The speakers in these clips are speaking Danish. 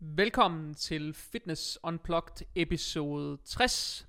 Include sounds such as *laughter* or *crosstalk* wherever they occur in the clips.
Velkommen til Fitness Unplugged episode 60.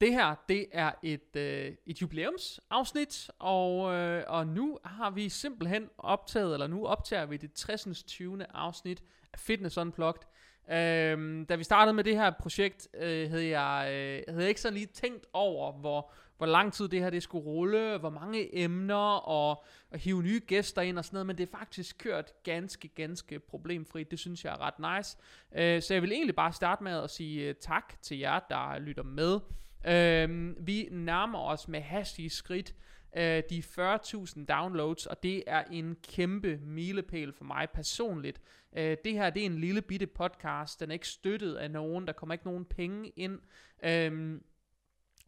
Det her, det er et, øh, et jubilæumsafsnit, og, øh, og nu har vi simpelthen optaget, eller nu optager vi det 60. 20. afsnit af Fitness Unplugged. Øh, da vi startede med det her projekt, øh, havde, jeg, øh, havde jeg ikke så lige tænkt over, hvor, hvor lang tid det her det skulle rulle, hvor mange emner, og, og hive nye gæster ind og sådan noget, men det er faktisk kørt ganske, ganske problemfrit. Det synes jeg er ret nice. Øh, så jeg vil egentlig bare starte med at sige øh, tak til jer, der lytter med. Øh, vi nærmer os med hastige skridt øh, de 40.000 downloads, og det er en kæmpe milepæl for mig personligt. Øh, det her det er en lille bitte podcast, den er ikke støttet af nogen, der kommer ikke nogen penge ind. Øh,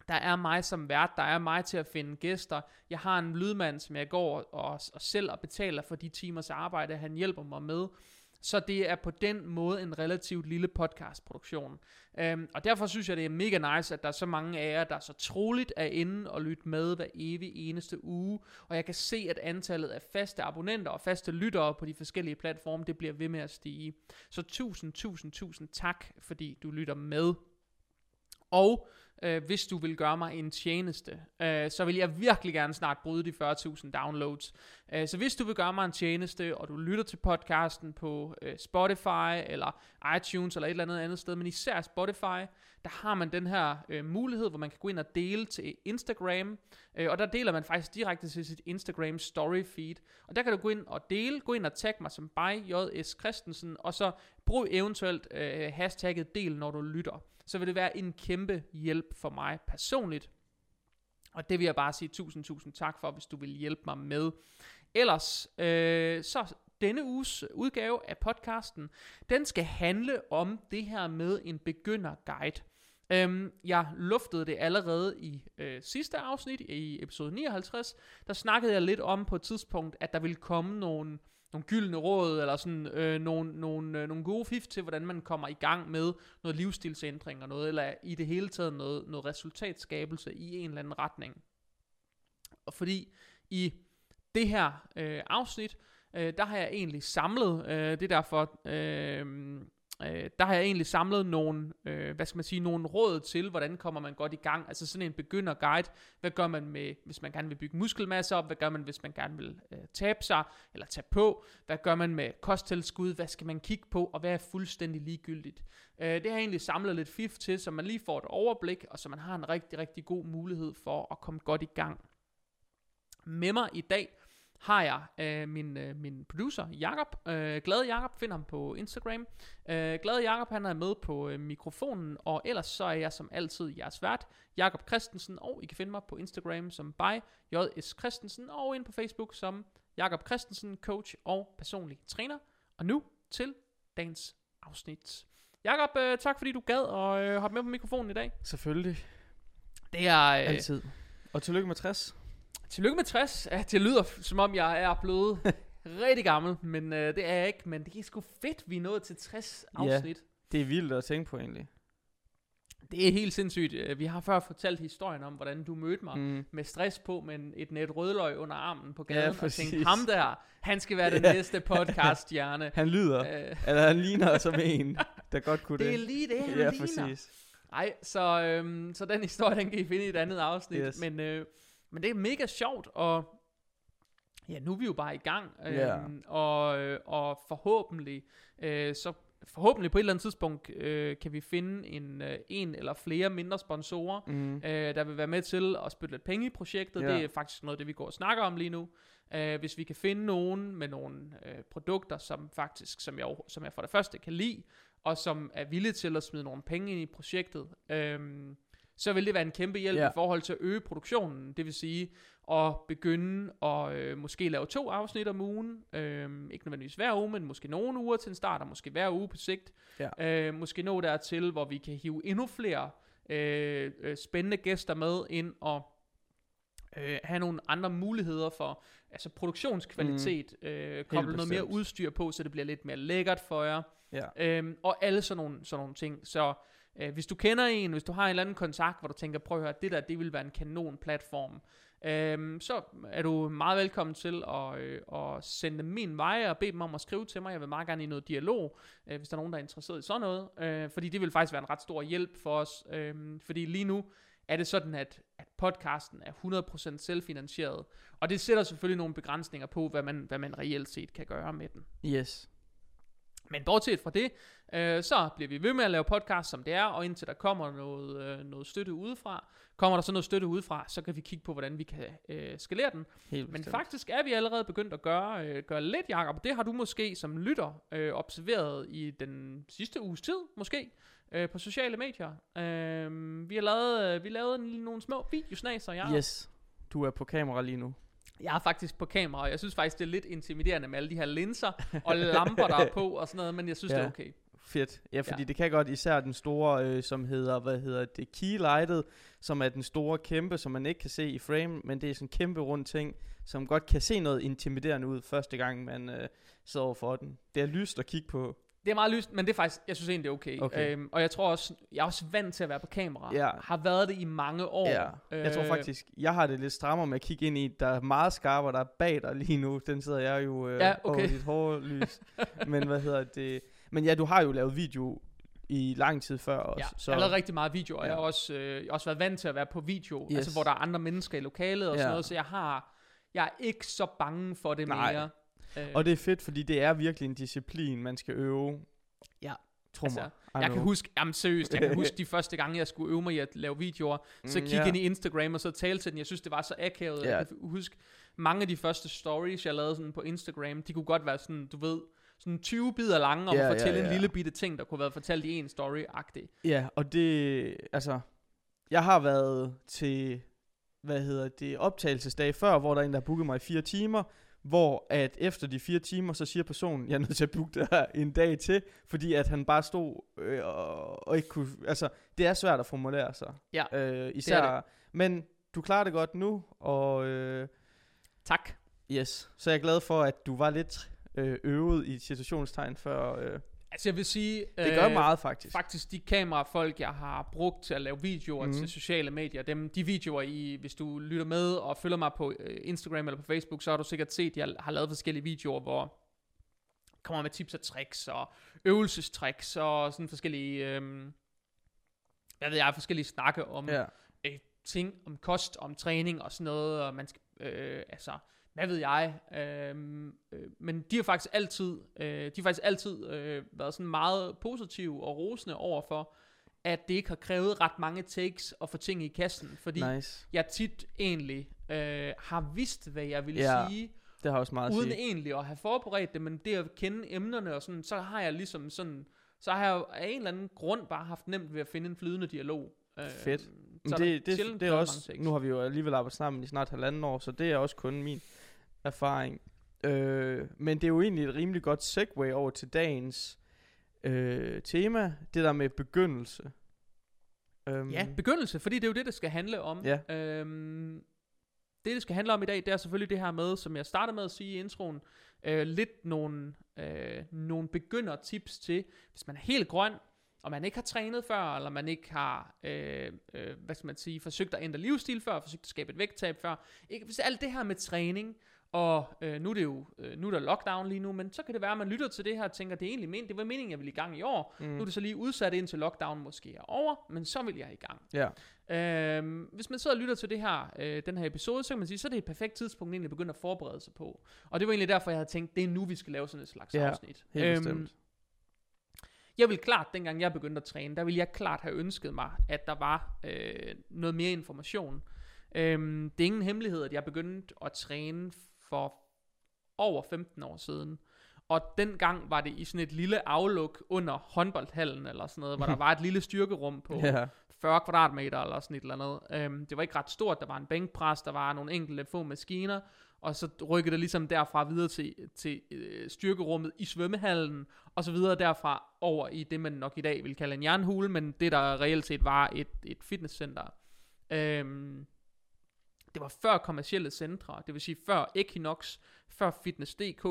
der er mig som vært, der er mig til at finde gæster. Jeg har en lydmand, som jeg går og, og selv og betaler for de timers arbejde, han hjælper mig med. Så det er på den måde en relativt lille podcastproduktion. Øhm, og derfor synes jeg, det er mega nice, at der er så mange af jer, der så troligt er inde og lytte med hver evig eneste uge. Og jeg kan se, at antallet af faste abonnenter og faste lyttere på de forskellige platforme, det bliver ved med at stige. Så tusind, tusind, tusind tak, fordi du lytter med. Og øh, hvis du vil gøre mig en tjeneste, øh, så vil jeg virkelig gerne snart bryde de 40.000 downloads. Øh, så hvis du vil gøre mig en tjeneste, og du lytter til podcasten på øh, Spotify, eller iTunes, eller et eller andet andet sted, men især Spotify, der har man den her øh, mulighed, hvor man kan gå ind og dele til Instagram, øh, og der deler man faktisk direkte til sit Instagram story feed, og der kan du gå ind og dele, gå ind og tag mig som by JS Christensen, og så brug eventuelt øh, hashtagget del, når du lytter så vil det være en kæmpe hjælp for mig personligt. Og det vil jeg bare sige tusind, tusind tak for, hvis du vil hjælpe mig med. Ellers, øh, så denne uges udgave af podcasten, den skal handle om det her med en begynderguide. Øhm, jeg luftede det allerede i øh, sidste afsnit, i episode 59. Der snakkede jeg lidt om på et tidspunkt, at der ville komme nogle nogle gyldne råd, eller sådan øh, nogle, nogle, øh, nogle gode fif til, hvordan man kommer i gang med noget livsstilsændring og noget, eller i det hele taget noget, noget resultatskabelse i en eller anden retning. Og fordi i det her øh, afsnit, øh, der har jeg egentlig samlet, øh, det er derfor, øh, øh, der har jeg egentlig samlet nogle, øh, hvad skal man sige, nogle råd til, hvordan kommer man godt i gang. Altså sådan en begynder guide. Hvad gør man med, hvis man gerne vil bygge muskelmasse op? Hvad gør man, hvis man gerne vil øh, tabe sig eller tage på? Hvad gør man med kosttilskud? Hvad skal man kigge på? Og hvad er fuldstændig ligegyldigt? Øh, det har jeg egentlig samlet lidt fif til, så man lige får et overblik, og så man har en rigtig, rigtig god mulighed for at komme godt i gang. Med mig i dag, har jeg øh, min, øh, min producer, Jakob. Øh, Glad Jakob, finder ham på Instagram. Øh, Glad Jakob, han er med på øh, mikrofonen, og ellers så er jeg som altid jeres vært, Jakob Christensen, og I kan finde mig på Instagram som by JS Christensen, og ind på Facebook som Jakob Christensen, coach og personlig træner. Og nu til dagens afsnit. Jakob, øh, tak fordi du gad og øh, hoppe med på mikrofonen i dag. Selvfølgelig. Det er... Øh, Altid. Og tillykke med 60. Tillykke med 60. Ja, det lyder som om jeg er blevet *laughs* rigtig gammel, men øh, det er jeg ikke. Men det er sgu fedt, vi er nået til 60 afsnit. Ja, det er vildt at tænke på egentlig. Det er helt sindssygt. Øh, vi har før fortalt historien om, hvordan du mødte mig mm. med stress på, med et net rødløg under armen på gaden, ja, og tænkte, ham der, han skal være *laughs* den ja. næste podcast-hjerne. han lyder, øh. eller han ligner som en, der godt kunne det. Det er lige det, han ja, ligner. Præcis. Ej, så, øhm, så den historie, den kan I finde i et andet afsnit. Yes. Men øh, men det er mega sjovt, og ja, nu er vi jo bare i gang, øh, yeah. og, og forhåbentlig, øh, så forhåbentlig på et eller andet tidspunkt øh, kan vi finde en, øh, en eller flere mindre sponsorer, mm. øh, der vil være med til at spytte lidt penge i projektet. Yeah. Det er faktisk noget, det vi går og snakker om lige nu. Øh, hvis vi kan finde nogen med nogle øh, produkter, som faktisk, som jeg, som jeg for det første kan lide, og som er villige til at smide nogle penge ind i projektet, øh, så vil det være en kæmpe hjælp ja. i forhold til at øge produktionen. Det vil sige at begynde at øh, måske lave to afsnit om ugen. Øh, ikke nødvendigvis hver uge, men måske nogle uger til en start, og måske hver uge på sigt. Ja. Øh, måske nå dertil, hvor vi kan hive endnu flere øh, øh, spændende gæster med ind og øh, have nogle andre muligheder for altså produktionskvalitet, mm. øh, koble noget mere udstyr på, så det bliver lidt mere lækkert for jer. Ja. Øh, og alle sådan nogle, sådan nogle ting. Så Øh, hvis du kender en, hvis du har en eller anden kontakt, hvor du tænker, prøv at høre, det der, det vil være en kanon platform, øhm, så er du meget velkommen til at, øh, at sende dem min vej og bede dem om at skrive til mig. Jeg vil meget gerne i noget dialog, øh, hvis der er nogen, der er interesseret i sådan noget. Øh, fordi det vil faktisk være en ret stor hjælp for os. Øh, fordi lige nu er det sådan, at, at podcasten er 100% selvfinansieret. Og det sætter selvfølgelig nogle begrænsninger på, hvad man, hvad man reelt set kan gøre med den. Yes. Men bortset fra det, øh, så bliver vi ved med at lave podcast, som det er, og indtil der kommer noget, øh, noget støtte udefra, kommer der så noget støtte udefra, så kan vi kigge på, hvordan vi kan øh, skalere den. Helt Men bestemt. faktisk er vi allerede begyndt at gøre, øh, gøre lidt, Jacob. Det har du måske som lytter øh, observeret i den sidste uges tid, måske, øh, på sociale medier. Øh, vi har lavet, øh, vi lavede en, nogle små videosnaser, jeg Yes. Du er på kamera lige nu. jeg er faktisk på kamera, og jeg synes faktisk, det er lidt intimiderende med alle de her linser og lamper, der er på og sådan noget, men jeg synes, ja. det er okay. Fedt. Ja, fordi Ja. det kan godt, især den store, øh, som hedder, hvad hedder det, keylightet, som er den store kæmpe, som man ikke kan se i frame, men det er sådan en kæmpe rund ting, som godt kan se noget intimiderende ud første gang, man øh, sidder over for den. Det er lyst at kigge på. Det er meget lyst, men det er faktisk, jeg synes egentlig, det er okay. Okay. Øhm, og jeg tror også, jeg er også vant til at være på kamera. Ja. Har været det i mange år. Ja, jeg tror Øh, faktisk, jeg har det lidt strammere med at kigge ind i, der er meget skarpere, der er bag dig lige nu. Den sidder jeg jo øh, Ja, okay. over dit hårlys. *laughs* men hvad hedder det? Men ja, du har jo lavet video i lang tid før også. Ja, så jeg har lavet rigtig meget video, og Ja. jeg har også, øh, jeg har også været vant til at være på video, Yes. altså hvor der er andre mennesker i lokalet og sådan Ja. noget, så jeg har, jeg er ikke så bange for det Nej. mere. Øh, Og det er fedt, fordi det er virkelig en disciplin, man skal øve. Ja. Tro Altså, jeg kan huske, jamen seriøst, jeg kan *laughs* huske de første gange, jeg skulle øve mig i at lave videoer, så Mm, kigge ja. ind i Instagram og så tale til den. Jeg synes, det var så akavet. Ja. Jeg kan huske, mange af de første stories, jeg lavede sådan på Instagram, de kunne godt være sådan, du ved, sådan 20 bidder lange om Ja, at ja, fortælle en ja. lille bitte ting, der kunne være fortalt i en story-agtig. Ja, og det, altså, jeg har været til, hvad hedder det, optagelsesdag før, hvor der er en, der har booket mig i fire timer, hvor at efter de fire timer, så siger personen, jeg er nødt til at booke dig en dag til, fordi at han bare stod øh, og, og ikke kunne, altså, det er svært at formulere sig. Ja, øh, især, det. men du klarer det godt nu, og øh, Tak. yes, så jeg er glad for, at du var lidt øh, øvet i situationstegn før, øh, Altså jeg vil sige... det gør meget faktisk. Faktisk de kamerafolk, jeg har brugt til at lave videoer mm. Mhm. til sociale medier, dem, de videoer, I, hvis du lytter med og følger mig på øh, Instagram eller på Facebook, så har du sikkert set, at jeg har lavet forskellige videoer, hvor jeg kommer med tips og tricks og øvelsestricks og sådan forskellige, øh, hvad ved jeg, forskellige snakke om Ja. øh, ting, om kost, om træning og sådan noget, og man skal, øh, altså, hvad ved jeg, øh, øh, men de har faktisk altid, øh, de har faktisk altid øh, været sådan meget positive og rosende overfor, at det ikke har krævet ret mange takes at få ting i kassen, fordi Nice. jeg tit egentlig øh, har vidst, hvad jeg ville Ja, sige, Det har også meget at uden sige. egentlig at have forberedt det, men det at kende emnerne og sådan, så har jeg ligesom sådan, så har jeg af en eller anden grund bare haft nemt ved at finde en flydende dialog. Øh, Fedt. så Men det, det, sjældent det er også, nu har vi jo alligevel arbejdet sammen i snart halvanden år, så det er også kun min erfaring. Øh, men det er jo egentlig et rimelig godt segue over til dagens øh, tema, det der med begyndelse. Um, Ja, begyndelse, fordi det er jo det, det skal handle om. Ja. Øhm, det, det skal handle om i dag, det er selvfølgelig det her med, som jeg startede med at sige i introen, øh, lidt nogle, øh, nogle begynder-tips til, hvis man er helt grøn, og man ikke har trænet før, eller man ikke har, øh, øh, hvad skal man sige, forsøgt at ændre livsstil før, forsøgt at skabe et vægttab før. Ikke, hvis alt det her med træning, og øh, nu er det jo øh, nu er der lockdown lige nu, men så kan det være, at man lytter til det her og tænker, det er egentlig men, det var meningen, jeg ville i gang i år. Mm. Nu er det så lige udsat indtil lockdown måske er over, men så vil jeg i gang. Ja, Øhm, hvis man sidder og lytter til det her, øh, den her episode, så kan man sige, så er det et perfekt tidspunkt egentlig at begynde at forberede sig på. Og det var egentlig derfor, jeg havde tænkt, det er nu, vi skal lave sådan et slags Ja, afsnit. helt Øhm, bestemt. Jeg vil klart, dengang jeg begyndte at træne, der ville jeg klart have ønsket mig, at der var øh, noget mere information. Øhm, det er ingen hemmelighed, at jeg begyndte at træne for over 15 år siden. Og dengang var det i sådan et lille afluk under håndboldhallen eller sådan noget, hvor der *laughs* var et lille styrkerum på Ja, 40 kvadratmeter eller sådan et eller andet. Øhm, det var ikke ret stort, der var en bænkpres, der var nogle enkelte få maskiner, og så rykkede det ligesom derfra videre til, til øh, styrkerummet i svømmehallen, og så videre derfra over i det, man nok i dag vil kalde en jernhule, men det der reelt set var et, et fitnesscenter. Øhm, det var før kommercielle centre, det vil sige før Equinox, før Fitness.dk,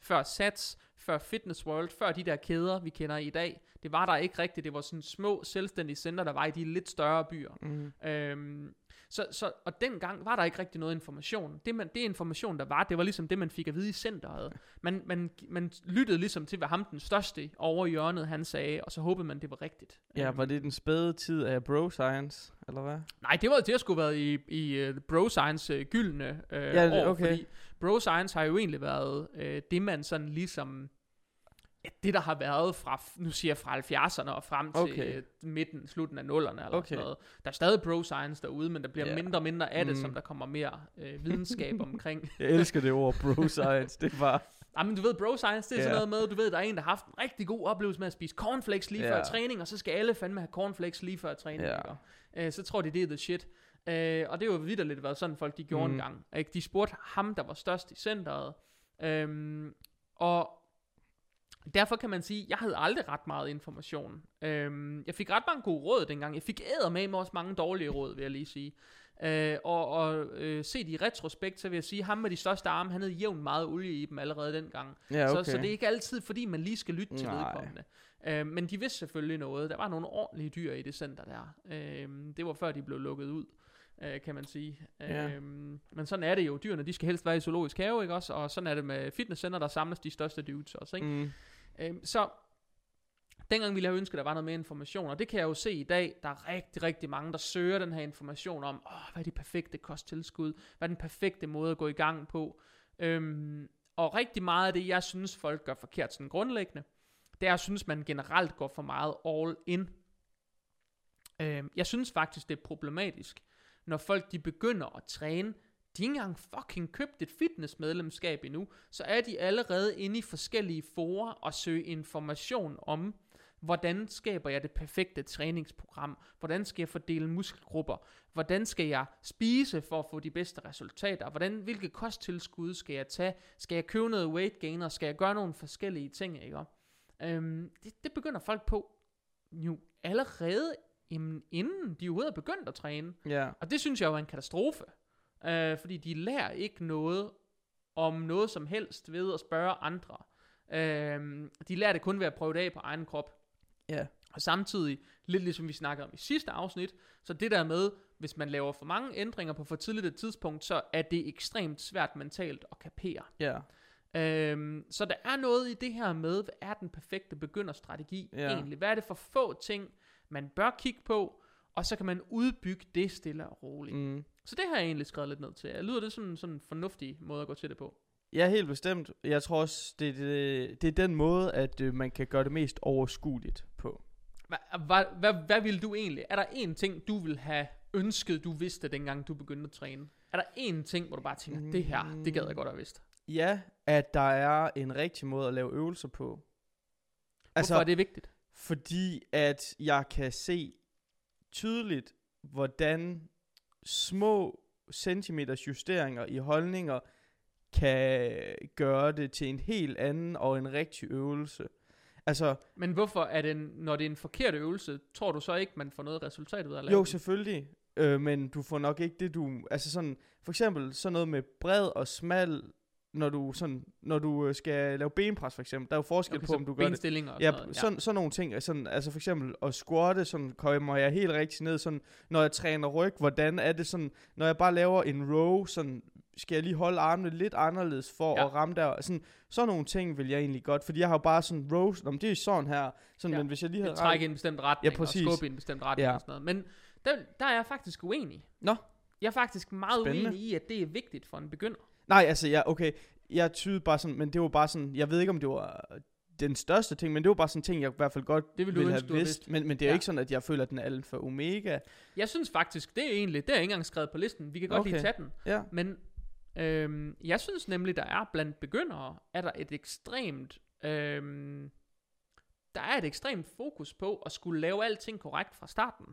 før Sats, før Fitness World, før de der kæder, vi kender i dag. Det var der ikke rigtigt. Det var sådan små selvstændige centre, der var i de lidt større byer. mm. Øhm, Så, så, og dengang var der ikke rigtig noget information. Det, man, det information, der var, det var ligesom det, man fik at vide i centeret. Man, man, man lyttede ligesom til, hvad ham den største over hjørnet, han sagde, og så håbede man, det var rigtigt. Ja, var det den spæde tid af bro science, eller hvad? Nej, det var det har sgu været i, i uh, Bro Science uh, gyldne uh, Ja, år, okay. fordi Bro Science har jo egentlig været uh, det, man sådan ligesom, ja, det der har været fra, nu siger jeg fra 70'erne og frem til Okay. midten, slutten af nullerne eller Okay. sådan noget. Der er stadig Bro Science derude, men der bliver Ja. mindre og mindre af det, Mm. som der kommer mere uh, videnskab *laughs* omkring. Jeg elsker det ord, bro *laughs* science. Det var... Ej, men du ved, bro science, det er sådan Ja. noget med, du ved, der er en, der har haft en rigtig god oplevelse med at spise cornflakes lige Ja. før træning, og så skal alle fandme have cornflakes lige før træning. Ja. ikke? Øh, så tror de, det er the shit. Øh, og det var vidderligt været sådan, folk de gjorde Mm. en gang. Ikke? De spurgte ham, der var størst i centeret. Øhm, og derfor kan man sige, jeg havde aldrig ret meget information. Øhm, jeg fik ret mange gode råd dengang. Jeg fik æder med mig også mange dårlige råd, vil jeg lige sige. Øh, og og øh, set i retrospekt, så vil jeg sige, ham med de største arme, han havde jævnt meget olie i dem allerede dengang. Ja, okay. Så, så det er ikke altid, fordi man lige skal lytte til Nej. vedkommende. Øh, men de vidste selvfølgelig noget. Der var nogle ordentlige dyr i det center der. Øh, det var før de blev lukket ud, øh, kan man sige. Ja. Øh, men sådan er det jo. Dyrene, de skal helst være i zoologisk have, ikke også? Og sådan er det med fitnesscenter, der samles de største dudes også, ikke? Mm. Øh, så dengang ville jeg ønske, at der var noget mere information, og det kan jeg jo se i dag. Der er rigtig, rigtig mange, der søger den her information om, åh, hvad er det perfekte kosttilskud? Hvad er den perfekte måde at gå i gang på? Øhm, og rigtig meget af det, jeg synes, folk gør forkert sådan grundlæggende, det er, jeg synes, man generelt går for meget all in. Øhm, jeg synes faktisk, det er problematisk, når folk de begynder at træne, de har ikke engang fucking købt et fitnessmedlemskab endnu, så er de allerede inde i forskellige forer og søge information om, hvordan skaber jeg det perfekte træningsprogram, hvordan skal jeg fordele muskelgrupper, hvordan skal jeg spise for at få de bedste resultater, hvordan, hvilke kosttilskud skal jeg tage, skal jeg købe noget weight gainer, skal jeg gøre nogle forskellige ting, ikke? Øhm, det, det begynder folk på jo allerede inden de overhovedet er begyndt at træne. Ja. Og det synes jeg jo er en katastrofe. Øh, fordi de lærer ikke noget om noget som helst ved at spørge andre. Øh, de lærer det kun ved at prøve det af på egen krop. Ja. Og samtidig, lidt ligesom vi snakkede om i sidste afsnit, så det der med, hvis man laver for mange ændringer på for tidligt et tidspunkt, så er det ekstremt svært mentalt at kapere. Ja. Øhm, så der er noget i det her med, hvad er den perfekte begynderstrategi Ja. egentlig? Hvad er det for få ting, man bør kigge på, og så kan man udbygge det stille og roligt. Mm. Så det har jeg egentlig skrevet lidt ned til. Lyder det som sådan en fornuftig måde at gå til det på? Ja, helt bestemt. Jeg tror også, det, det, det er den måde, at øh, man kan gøre det mest overskueligt på. Hvad, hvad, hvad, hvad vil du egentlig? Er der en ting, du vil have ønsket, du vidste, dengang du begyndte at træne? Er der en ting, hvor du bare tænker, det her, det gad jeg godt at have vidst? Ja, at der er en rigtig måde at lave øvelser på. Altså, Hvorfor er det vigtigt? Fordi at jeg kan se tydeligt, hvordan små centimeters justeringer i holdninger kan gøre det til en helt anden og en rigtig øvelse. Altså, Men hvorfor er det, en, når det er en forkert øvelse, tror du så ikke, man får noget resultat ud af at lave jo selvfølgelig, øh, men du får nok ikke det du, altså sådan, for eksempel sådan noget med bred og smal, når du sådan, når du øh, skal lave benpres for eksempel, der er jo forskel okay, på, om du gør det og Ja, sådan noget. sådan, sådan nogle ting, sådan, altså for eksempel at squatte, sådan kommer jeg helt rigtig ned, sådan, når jeg træner ryg, hvordan er det sådan, når jeg bare laver en row, sådan, skal jeg lige holde armene lidt anderledes for Ja. at ramme der, sådan, sådan nogle ting vil jeg egentlig godt, fordi jeg har jo bare sådan rows, om det er sådan her, sådan, Ja. men hvis jeg lige havde trække i en bestemt retning, Ja, præcis. og skubbe i en bestemt retning Ja. og sådan noget. Men der, der er jeg faktisk uenig. Nå. Jeg er faktisk meget Spændende. uenig i, at det er vigtigt for en begynder. Nej, altså, ja, okay, jeg tyder bare sådan, men det var bare sådan, jeg ved ikke, om det var den største ting, men det var bare sådan en ting, jeg i hvert fald godt Det ville ville have vidst, vidst. men, men det er Ja. ikke sådan, at jeg føler, at den er alfa og omega. Jeg synes faktisk, det er egentlig, det er jeg ikke engang skrevet på listen. Vi kan godt Okay. lige tage den. Ja, Men øhm, jeg synes nemlig, der er blandt begyndere, er der et ekstremt, øhm, der er et ekstremt fokus på at skulle lave alting korrekt fra starten.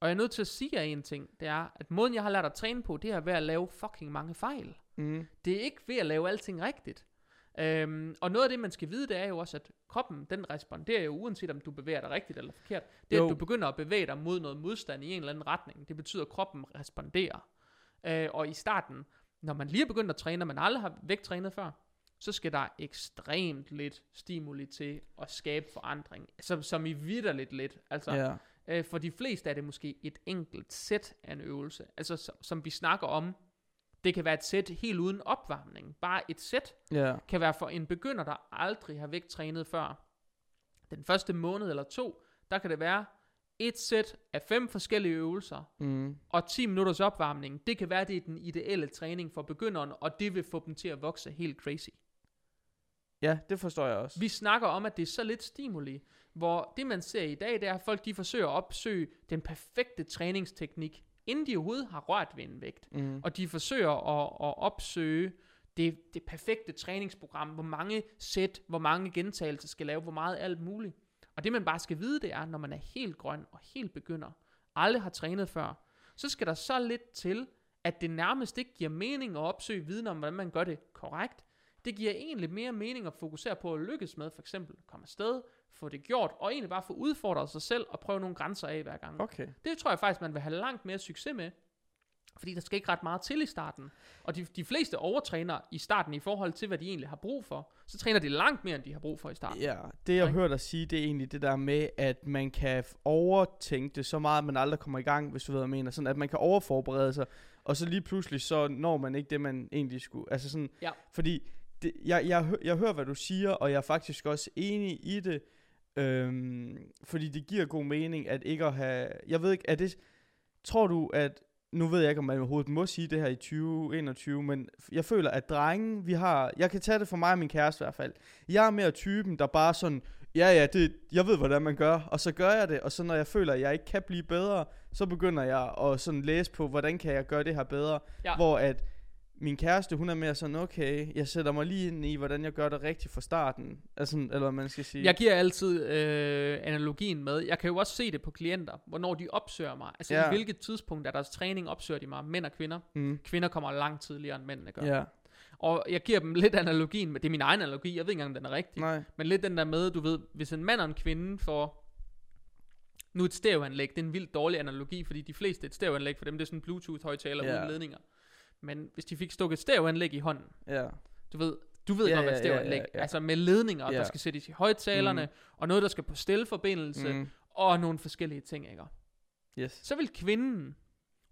Og jeg er nødt til at sige jer en ting, det er, at måden jeg har lært at træne på, det er ved at lave fucking mange fejl. Mm, Det er ikke ved at lave alting rigtigt. Øhm, og noget af det, man skal vide, det er jo også, at kroppen, den responderer jo, uanset om du bevæger dig rigtigt eller forkert. Det, Jo. at du begynder at bevæge dig mod noget modstand i en eller anden retning, det betyder, at kroppen responderer. Øh, og i starten, når man lige er begyndt at træne, og man aldrig har vægttrænet før, så skal der ekstremt lidt stimuli til at skabe forandring. Som, som i vidderligt lidt. Altså, ja. Øh, for de fleste er det måske et enkelt sæt af en øvelse. Altså som, som vi snakker om, det kan være et sæt helt uden opvarmning. Bare et sæt Ja. kan være for en begynder, der aldrig har vægttrænet før. Den første måned eller to, der kan det være et sæt af fem forskellige øvelser, Mm. og 10 minutters opvarmning. Det kan være, det er den ideelle træning for begynderen, og det vil få dem til at vokse helt crazy. Ja, det forstår jeg også. Vi snakker om, at det er så lidt stimuli, hvor det man ser i dag, det er, at folk de forsøger at opsøge den perfekte træningsteknik, inden de overhovedet har rørt ved en vægt. Mm. Og de forsøger at, at opsøge det, det perfekte træningsprogram, hvor mange sæt, hvor mange gentagelser skal lave, hvor meget alt muligt. Og det man bare skal vide, det er, når man er helt grøn og helt begynder, aldrig har trænet før, så skal der så lidt til, at det nærmest ikke giver mening at opsøge viden om, hvordan man gør det korrekt. Det giver egentlig mere mening at fokusere på at lykkes med, for eksempel komme afsted, få det gjort, og egentlig bare få udfordret sig selv og prøve nogle grænser af hver gang. Okay. Det tror jeg faktisk, man vil have langt mere succes med. Fordi der skal ikke ret meget til i starten. Og de, de fleste overtræner i starten i forhold til, hvad de egentlig har brug for. Så træner de langt mere, end de har brug for i starten. Ja, det jeg har hørt dig sige, det er egentlig det der med, at man kan overtænke det så meget, at man aldrig kommer i gang, hvis du ved, hvad jeg mener. Sådan, at man kan overforberede sig, og så lige pludselig, så når man ikke det, man egentlig skulle. Altså sådan, Ja. fordi det, jeg, jeg, hø- jeg hører, hvad du siger, og jeg er faktisk også enig i det, øhm, fordi det giver god mening, at ikke at have, jeg ved ikke, er det, tror du, at nu ved jeg ikke, om man overhovedet må sige det her i 2021, men jeg føler, at drenge, vi har, jeg kan tage det for mig og min kæreste i hvert fald, jeg er mere typen, der bare sådan, ja ja, det, jeg ved, hvordan man gør, og så gør jeg det, og så når jeg føler, at jeg ikke kan blive bedre, så begynder jeg at sådan læse på, hvordan kan jeg gøre det her bedre, Ja. hvor at min kæreste, hun er mere sådan, okay, jeg sætter mig lige ind i, hvordan jeg gør det rigtigt fra starten, altså, eller hvad man skal sige. Jeg giver altid øh, analogien med. Jeg kan jo også se det på klienter, hvornår de opsøger mig. Altså Ja. i hvilket tidspunkt af deres træning opsøger de mig, mænd og kvinder. mm, Kvinder kommer langt tidligere, end mændene gør. ja, Og jeg giver dem lidt analogien, med, det er min egen analogi, jeg ved ikke engang, om den er rigtig. nej, Men lidt den der med, du ved, hvis en mand og en kvinde får... Nu et stereoanlæg, det er en vildt dårlig analogi, fordi de fleste et stereoanlæg for dem, det er sådan en Bluetooth-højtaler Ja. uden ledninger. Men hvis de fik stukket et stereoanlæg i hånden, ja, du ved, du ved Ja, godt, hvad et ja, ja, stereoanlæg ja, ja. Altså med ledninger, Ja. der skal sættes i højtalerne, Mm. og noget, der skal på stilforbindelse, mm, og nogle forskellige ting, ikke? yes, Så vil kvinden,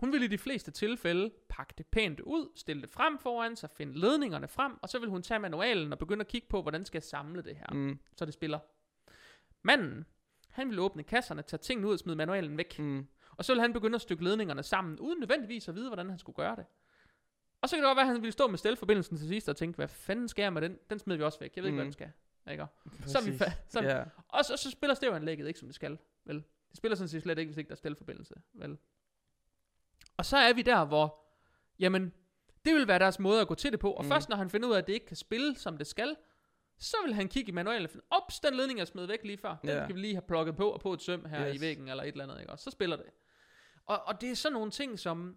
hun vil i de fleste tilfælde pakke det pænt ud, stille det frem foran sig, finde ledningerne frem, og så vil hun tage manualen og begynde at kigge på, hvordan skal jeg samle det her mm, så det spiller. Manden, han vil åbne kasserne, tage tingene ud og smide manualen væk. mm, Og så vil han begynde at stykke ledningerne sammen, uden nødvendigvis at vide, hvordan han skulle gøre det. Og så kan det godt være, at han ville stå med stelforbindelsen til sidst og tænke, hvad fanden skal jeg med den? Den smider vi også væk. Jeg ved ikke, hvad Mm. den skal. Ikke? Så er vi fa- så, Ja, og så, så spiller stereoanlægget ikke, som det skal. Vel? Det spiller sådan set slet ikke, hvis ikke der er stelforbindelse. Vel? Og så er vi der, hvor, jamen, det vil være deres måde at gå til det på. Og Mm. først når han finder ud af, at det ikke kan spille, som det skal, så vil han kigge i manualen og finde, ops, den ledning er smidt væk lige før. Den Ja. kan vi lige have plukket på og på et søm her Yes. i væggen eller et eller andet. Ikke? Og så spiller det. Og, og det er sådan nogle ting, som,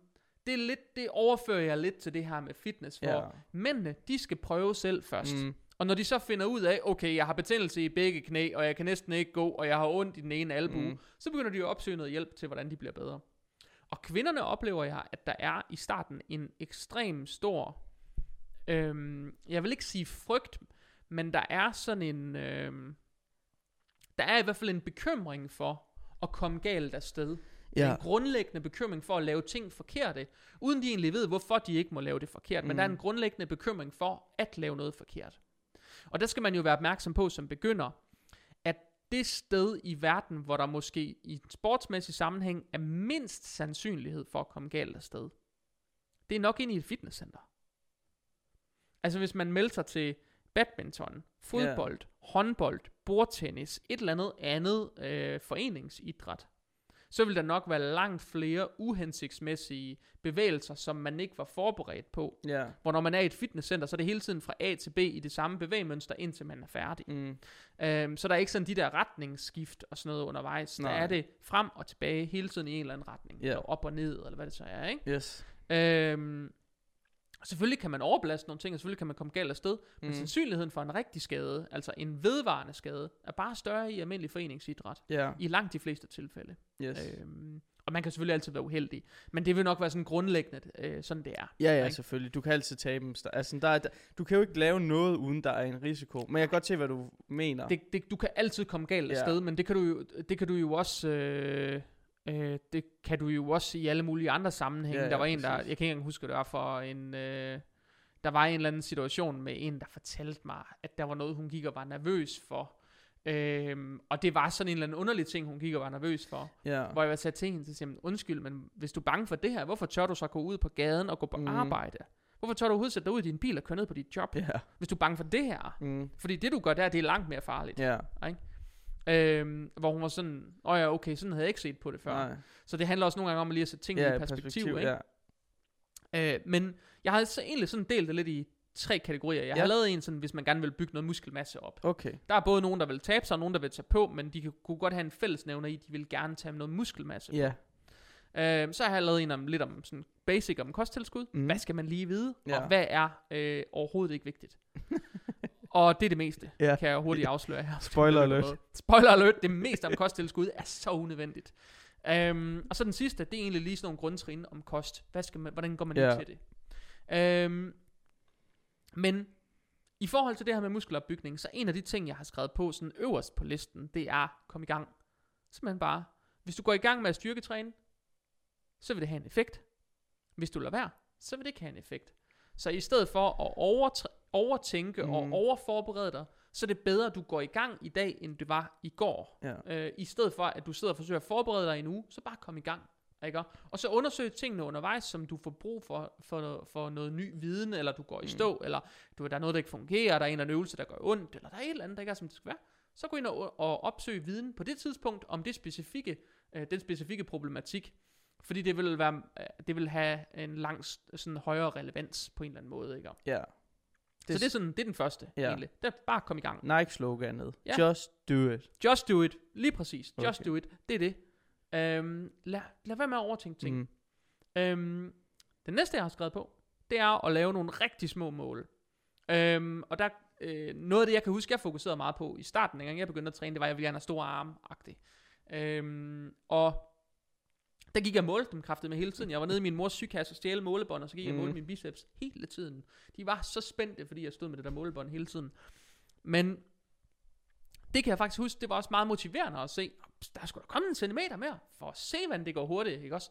det, er lidt, det overfører jeg lidt til det her med fitness, hvor ja, mændene, de skal prøve selv først. mm, Og når de så finder ud af, okay, jeg har betændelse i begge knæ, og jeg kan næsten ikke gå, og jeg har ondt i den ene albue, mm. så begynder de at opsøge noget hjælp til, hvordan de bliver bedre. Og kvinderne oplever jeg, at der er i starten en ekstrem stor, øhm, jeg vil ikke sige frygt, men der er sådan en, øhm, der er i hvert fald en bekymring for at komme galt afsted. Ja, En grundlæggende bekymring for at lave ting forkerte, uden de egentlig ved, hvorfor de ikke må lave det forkert. Mm. Men der er en Mm. grundlæggende bekymring for at lave noget forkert. Og der skal man jo være opmærksom på som begynder, at det sted i verden, hvor der måske i en sportsmæssig sammenhæng er mindst sandsynlighed for at komme galt afsted, det er nok ind i et fitnesscenter. Altså hvis man melder sig til badminton, fodbold, yeah. håndbold, bordtennis, et eller andet andet øh, foreningsidræt, så vil der nok være langt flere uhensigtsmæssige bevægelser, som man ikke var forberedt på. ja, Hvor når man er i et fitnesscenter, så er det hele tiden fra A til B i det samme bevægmønster, indtil man er færdig. mm, Øhm, så der er ikke sådan de der retningsskift og sådan noget undervejs. Nej. Der er det frem og tilbage hele tiden i en eller anden retning. Ja. Eller op og ned, eller hvad det så er, ikke? yes, Øhm, selvfølgelig kan man overbelaste nogle ting, og selvfølgelig kan man komme galt afsted, mm. men sandsynligheden for en rigtig skade, altså en vedvarende skade, er bare større i almindelig foreningsidræt. ja, I langt de fleste tilfælde. yes. Øhm, og man kan selvfølgelig altid være uheldig, men det vil nok være sådan grundlæggende, øh, sådan det er. Ja, ja, ikke? selvfølgelig. Du kan altid tabe dem. Altså, der er, der, du kan jo ikke lave noget, uden der er en risiko. Men jeg kan godt se, hvad du mener. Det, det, du kan altid komme galt Ja. afsted, men det kan du jo, det kan du jo også... Øh, Øh, det kan du jo også i alle mulige andre sammenhænge. Ja, der var en, der, jeg kan ikke engang huske, det var for en... Øh, der var en eller anden situation med en, der fortalte mig, at der var noget, hun gik og var nervøs for. Øhm, og det var sådan en eller anden underlig ting, hun gik og var nervøs for. Ja. Hvor jeg var sat til hende, så siger undskyld, men hvis du er bange for det her, hvorfor tør du så gå ud på gaden og gå på Mm. arbejde? Hvorfor tør du overhovedet sætte dig ud i din bil og køre ned på dit job, Ja. hvis du er bange for det her? Mm. Fordi det du gør der, det er langt mere farligt. Ja. Øhm, hvor hun var sådan, åh ja, okay, sådan havde jeg ikke set på det før. Nej. Så det handler også nogle gange om at lige at sætte tingene Ja, i perspektiv, ikke? Ja. Øh, men jeg har så egentlig sådan delt det lidt i tre kategorier. Jeg Ja. har lavet en sådan, hvis man gerne vil bygge noget muskelmasse op. Okay. Der er både nogen, der vil tabe sig, og nogen, der vil tage på, men de kunne godt have en fællesnævner i, de vil gerne tage noget muskelmasse Ja. Øh, så har jeg lavet en om lidt om sådan basic om kosttilskud. Mm. Hvad skal man lige vide? Ja. Og hvad er øh, overhovedet ikke vigtigt? *laughs* og det er det meste, Ja. kan jeg hurtigt afsløre her. Spoiler alert. Spoiler alert, det meste om kosttilskud er så unødvendigt. Um, og så den sidste, det er egentlig lige sådan nogle grundtrin om kost. Hvad skal man, hvordan går man Ja. ja. til det? Um, men i forhold til det her med muskelopbygning, så en af de ting, jeg har skrevet på sådan øverst på listen, det er, kom i gang. Simpelthen bare, hvis du går i gang med at styrketræne, så vil det have en effekt. Hvis du lader være, så vil det ikke have en effekt. Så i stedet for at overtr- overtænke mm. og Mm. overforberede dig, så er det bedre, at du går i gang i dag, end det var i går. Ja. Øh, I stedet for, at du sidder og forsøger at forberede dig en uge, så bare kom i gang. Ikke? Og så undersøg tingene undervejs, som du får brug for, for, noget, for noget ny viden, eller du går i Mm. stå, eller du, der er noget, der ikke fungerer, der er en eller anden øvelse, der gør ondt, eller der er et eller andet, der ikke er, som det skal være. Så gå ind og, og opsøg viden på det tidspunkt om det specifikke, øh, den specifikke problematik. Fordi det vil, være, øh, det vil have en langt sådan højere relevans på en eller anden måde. Ikke? Ja. Det, så det er, sådan, det er den første, Ja. egentlig. Det er bare kom i gang. Nike-sloganet. Ja. Just do it. Just do it. Lige præcis. Just Okay. do it. Det er det. Øhm, lad, lad være med at overtænke ting. Mm. Øhm, den næste, jeg har skrevet på, det er at lave nogle rigtig små mål. Øhm, og der, øh, noget af det, jeg kan huske, jeg fokuserede meget på i starten, dengang jeg begyndte at træne, det var, at jeg ville gerne have store arme -agtigt. Øhm, og der gik jeg og målte dem kraftigt med hele tiden. Jeg var nede i min mors sygekasse og stjæle målebånd, og så gik jeg og Mm. målte mine biceps hele tiden. De var så spændte, fordi jeg stod med det der målebånd hele tiden. Men det kan jeg faktisk huske, det var også meget motiverende at se, der skulle da komme en centimeter mere, for at se, hvordan det går hurtigt, ikke også?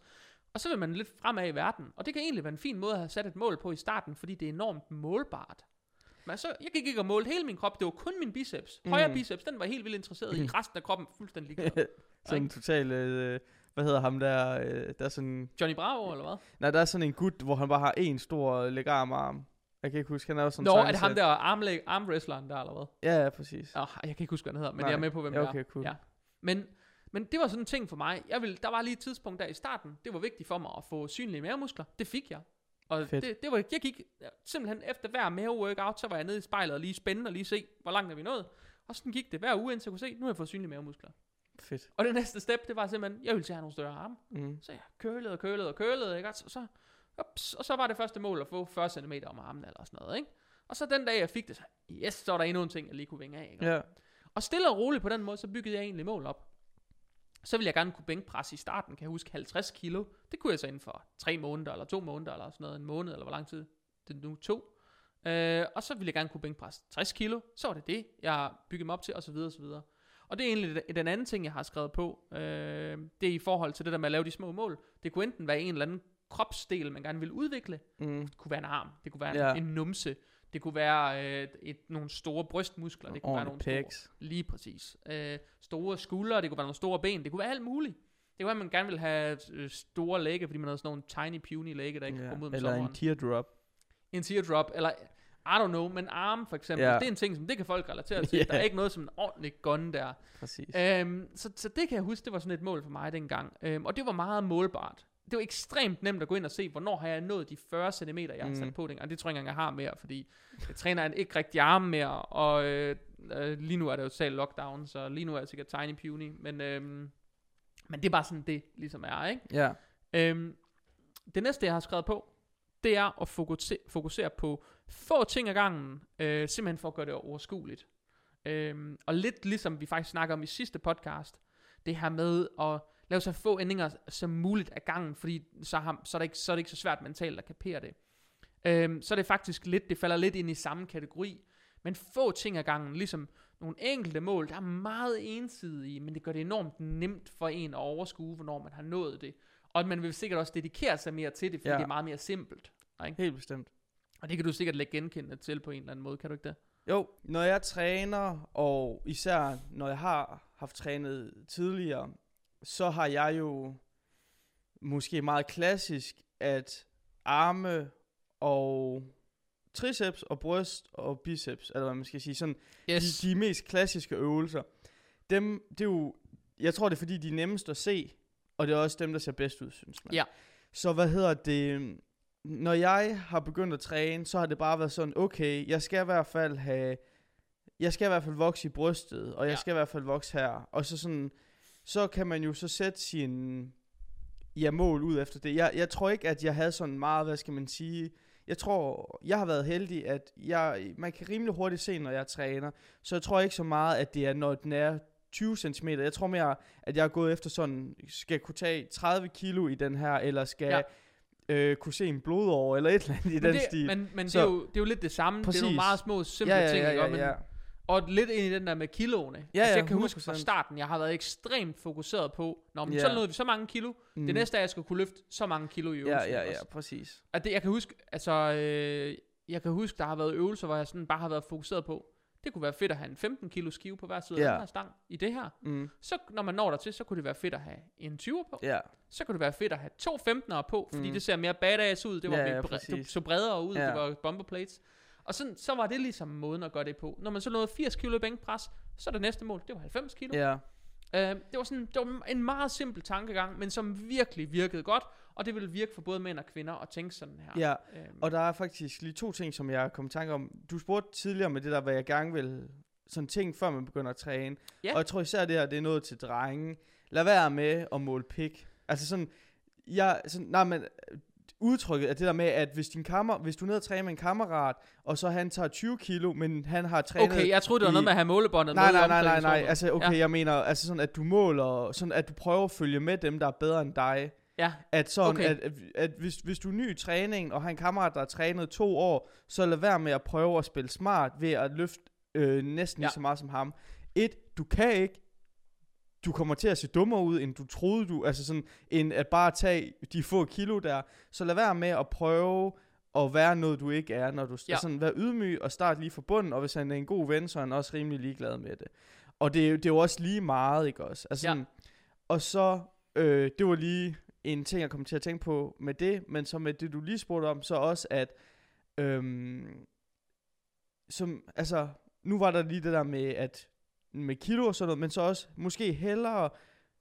Og så vil man lidt fremad i verden, og det kan egentlig være en fin måde at have sat et mål på i starten, fordi det er enormt målbart. Men så, jeg gik ikke og målte hele min krop, det var kun min biceps. Højre Mm. biceps, den var helt vildt interesseret i. *laughs* Resten af kroppen fuldstændig ligeglad. *laughs* sådan total, øh, hvad hedder ham der, øh, der er sådan, Johnny Bravo, eller hvad? nej, der er sådan en gut, hvor han bare har en stor legarmarm. Jeg kan ikke huske, han er jo sådan Nå, er det ham der armlæg, armwrestleren der, eller hvad? Ja, ja, præcis. Oh, jeg kan ikke huske, hvad han hedder, men Nej. jeg er med på, hvem Ja, det okay, er. cool. Ja. Men, men det var sådan en ting for mig. Jeg ville, der var lige et tidspunkt der i starten, det var vigtigt for mig at få synlige mavemuskler. Det fik jeg. Og Fedt. det, det var, jeg gik simpelthen efter hver mave-workout, så var jeg nede i spejlet og lige spænde og lige se, hvor langt er vi nået. Og sådan gik det hver uge, indtil jeg kunne se, nu har jeg fået synlige mavemuskler. Fedt. Og det næste step, det var simpelthen, jeg ville til have nogle større arme. Mm. Så jeg kølede og kølede og kølede, ikke? Og så, så, ups, og så var det første mål at få 40 cm om armen eller sådan noget, ikke? Og så den dag, jeg fik det, så, yes, så var der endnu en ting, jeg lige kunne vinge af, ikke? Ja. Og stille og roligt på den måde, så byggede jeg egentlig mål op. Så ville jeg gerne kunne bænkpresse i starten, kan jeg huske 50 kilo. Det kunne jeg så inden for 3 måneder, eller 2 måneder, eller sådan noget, en måned, eller hvor lang tid det nu tog. Øh, og så ville jeg gerne kunne bænkpresse 60 kilo. Så var det det, jeg byggede mig op til, og så videre, og det er egentlig den- den anden ting, jeg har skrevet på. Øh, det er i forhold til det der med at lave de små mål. Det kunne enten være en eller anden kropsdel, man gerne vil udvikle. Mm. Det kunne være en arm, det kunne være Ja. en, en numse, det kunne være øh, et, nogle store brystmuskler, det kunne være nogle Ordentlig store. Lige præcis. Øh, store skuldre, det kunne være nogle store ben, det kunne være alt muligt. Det kunne være, at man gerne vil have øh, store lægge, fordi man har sådan nogle tiny puny lægge, der ikke kan komme ud om Eller en sommeren. teardrop. En teardrop, eller I don't know, men arm for eksempel, Ja. det er en ting, som det kan folk relatere til. *laughs* Ja. Der er ikke noget som en ordentlig gun der. Præcis. Øhm, så, så det kan jeg huske, det var sådan et mål for mig dengang. Øhm, og det var meget målbart. Det var ekstremt nemt at gå ind og se, hvornår har jeg nået de 40 cm, jeg har Mm. sat på dengang. Og det tror jeg ikke engang, jeg har mere, fordi jeg træner ikke rigtig arme mere, og øh, øh, lige nu er det jo totalt lockdown, så lige nu er jeg sikkert tiny puny, men, øhm, men det er bare sådan, det ligesom er, ikke? Ja. Øhm, det næste, jeg har skrevet på, det er at fokusere, fokusere på få ting ad gangen, øh, simpelthen for at gøre det overskueligt. Øh, og lidt ligesom vi faktisk snakker om i sidste podcast, det her med at lave så få ændringer som muligt ad gangen, fordi så, har, så, er det ikke, så er det ikke så svært mentalt at kapere det. Øh, så er det faktisk lidt, det falder lidt ind i samme kategori, men få ting ad gangen, ligesom nogle enkelte mål, der er meget ensidige, men det gør det enormt nemt for en at overskue, hvornår man har nået det. Og man vil sikkert også dedikere sig mere til det, fordi Ja. det er meget mere simpelt. Ikke? Helt bestemt. Og det kan du sikkert lægge genkendende til på en eller anden måde, kan du ikke det? Jo, når jeg træner, og især når jeg har haft trænet tidligere, så har jeg jo måske meget klassisk, at arme og triceps og bryst og biceps, eller hvad man skal sige, sådan Yes. de, de mest klassiske øvelser, dem, det er jo, jeg tror det er fordi, de er nemmest at se, og det er også dem, der ser bedst ud, synes man. Ja. Så hvad hedder det, når jeg har begyndt at træne, så har det bare været sådan, okay, jeg skal i hvert fald have, jeg skal i hvert fald vokse i brystet, og jeg Ja. skal i hvert fald vokse her, og så sådan, så kan man jo så sætte sin, ja, mål ud efter det. Jeg, jeg tror ikke, at jeg havde sådan meget, hvad skal man sige, jeg tror, jeg har været heldig, at jeg, man kan rimelig hurtigt se, når jeg træner, så jeg tror ikke så meget, at det er, når den er 20 cm. Jeg tror mere, at jeg er gået efter sådan, skal jeg kunne tage 30 kilo i den her, eller skal Ja. ja. øh, kunne se en blodår, eller et eller andet i Men, den det, stil. men, men det, Så- er jo, det er jo lidt det samme. Det er nogle Præcis. meget små, simple ja, ja, ting. ja, ikke? ja, Og men, ja. Og lidt ind i den der med kiloene. Ja, altså, ja, jeg kan huske fra 100%. starten, jeg har været ekstremt fokuseret på, når men Ja. så nåede vi så mange kilo. Mm. Det næste er, at jeg skal kunne løfte så mange kilo i Ja, øvelsen. ja, ikke ja, også? præcis. At det, jeg kan huske, altså, øh, jeg kan huske, der har været øvelser, hvor jeg sådan bare har været fokuseret på, det kunne være fedt at have en 15 kilo skive på hver side Ja. af den her stang i det her. Mm. Så når man når dertil, så kunne det være fedt at have en 20'er på. Ja, Så kunne det være fedt at have to 15'ere på, fordi Mm. det ser mere badass ud. Det var Ja, bre- det så bredere ud, Ja. det var bumper plates. Og sådan, så var det ligesom måden at gøre det på. Når man så nåede 80 kilo i bænkpres, så er det næste mål, det var 90 kilo. ja. Øh, det, var sådan, det var en meget simpel tankegang, men som virkelig virkede godt, og det ville virke for både mænd og kvinder at tænke sådan her. Ja, Øhm, og der er faktisk lige to ting, som jeg kom i tanke om. Du spurgte tidligere med det der, hvad jeg gerne vil, sådan ting, før man begynder at træne. Ja. Og jeg tror især det her, det er noget til drenge. Lad være med at måle pik. Altså sådan, jeg, sådan, nej, men øh, udtrykket er det der med, at hvis, din kammer, hvis du er nede og træne med en kammerat, og så han tager 20 kilo, men han har trænet... okay, jeg troede, det var i- noget med at have målebåndet Nej, med nej, nej, nej, nej. omklædningsrummet. Altså, okay, ja. jeg mener, altså sådan, at du måler, sådan at du prøver at følge med dem, der er bedre end dig. Ja, At sådan, Okay. at, at, at hvis, hvis du er ny i træningen, og har en kammerat, der har trænet to år, så lad være med at prøve at spille smart ved at løfte øh, næsten Ja. lige så meget som ham. Et, du kan ikke. Du kommer til at se dummere ud, end du troede du, altså sådan, end at bare tage de få kilo der. Så lad være med at prøve at være noget, du ikke er, når du Ja. sådan, vær ydmyg og start lige fra bunden, og hvis han er en god ven, så er han også rimelig ligeglad med det. Og det, er det er jo også lige meget, ikke også? Altså Ja. sådan, Og så, øh, det var lige en ting, jeg kom til at tænke på med det, men så med det, du lige spurgte om, så også, at øhm, som, altså, nu var der lige det der med, at med kilo og sådan noget, men så også måske hellere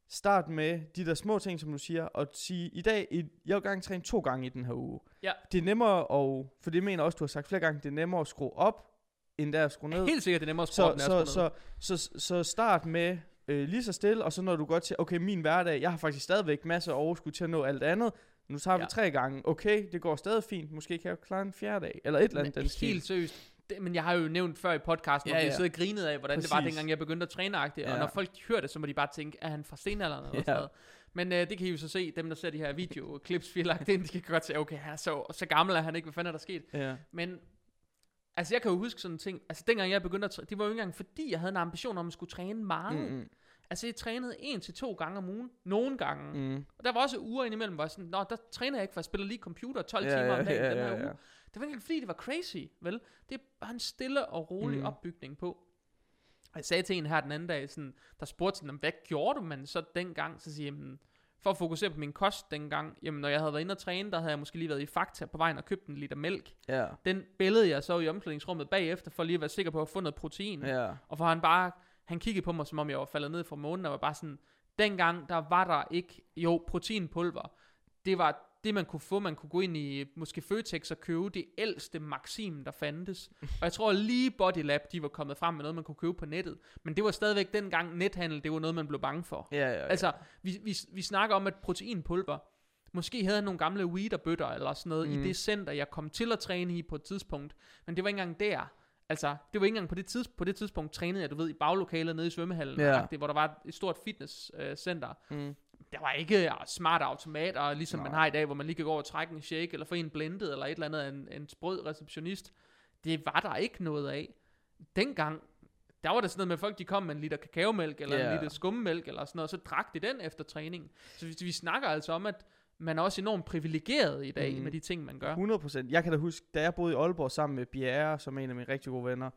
start med de der små ting, som du siger, og sige, i dag, i, jeg vil gerne træne to gange i den her uge. Ja. Det er nemmere at, for det mener også, du har sagt flere gange, det er nemmere at skrue op, end der at skrue ned. helt sikkert, det er nemmere at skrue op, Så, end at så, skrue ned. så, så, så start med øh, lige så stille, og så når du godt til, okay, min hverdag, jeg har faktisk stadigvæk masser af overskud til at nå alt andet. Nu tager vi Ja. tre gange. Okay, det går stadig fint. Måske kan jeg klare en fjerde dag, eller et eller andet Men den stil. helt seriøst. Det, men jeg har jo nævnt før i podcasten, hvor Ja, vi ja. sidder og grinede af, hvordan det var, Præcis. dengang jeg begyndte at træne Og Ja. når folk hører det, så må de bare tænke, er han fra stenalderen eller Ja. sådan noget. Men øh, det kan I jo så se, dem der ser de her videoklips, vi har lagt ind, de kan godt se, okay, han er så, så gammel er han ikke, hvad fanden er der sket? Ja. Men altså jeg kan jo huske sådan en ting, altså dengang jeg begyndte at træne, det var jo ikke engang fordi, jeg havde en ambition om at skulle træne meget. Mm, mm, Altså jeg trænede en til to gange om ugen, nogle gange. Mm. Og der var også uger indimellem, hvor jeg sådan, nå, der træner jeg ikke, for jeg spiller lige computer 12 Ja, timer om ja, dagen ja, den her ja, uge. ja. Det var ikke fordi, det var crazy, vel? Det er bare en stille og rolig mm. Opbygning på. Og jeg sagde til en her den anden dag, sådan, der spurgte sådan, hvad gjorde du man så dengang? Så siger jeg, "Jamen, for at fokusere på min kost dengang, jamen når jeg havde været inde og træne, der havde jeg måske lige været i Fakta på vejen og købt en liter mælk. Ja. Den billede jeg så i omklædningsrummet bagefter, for lige at være sikker på at få noget protein. Ja. Og for han bare, han kiggede på mig, som om jeg var faldet ned fra månen, og var bare sådan, dengang der var der ikke, jo, proteinpulver. Det var det, man kunne få. Man kunne gå ind i måske Føtex og købe det ældste Maxim, der fandtes. Og jeg tror lige Bodylab, de var kommet frem med noget, man kunne købe på nettet. Men det var stadigvæk dengang nethandel, det var noget, man blev bange for. Ja, ja, ja. Altså, vi, vi, vi snakker om, at proteinpulver, måske havde han nogle gamle weederbøtter eller sådan noget, mm. i Mm. det center, jeg kom til at træne i på et tidspunkt. Men det var ikke engang der. Altså, det var ikke engang på det, tids, på det tidspunkt trænede jeg, du ved, i baglokalet nede i svømmehallen, Ja. yeah. hvor der var et stort fitnesscenter. Øh, center. Mm. Der var ikke ja, smarte automater, ligesom Nej. man har i dag, hvor man lige kan gå over og trække en shake, eller få en blendet, eller et eller andet en, en sprød receptionist. Det var der ikke noget af. Dengang, der var der sådan noget med, at folk de kom med en liter kakaomælk, eller Ja. en liter skummemælk, eller sådan noget, og så drak de den efter træning. Så vi, vi snakker altså om, at man er også enormt privilegeret i dag mm. med de ting, man gør. 100%. Jeg kan da huske, da jeg boede i Aalborg sammen med Bjerre, som er en af mine rigtig gode venner,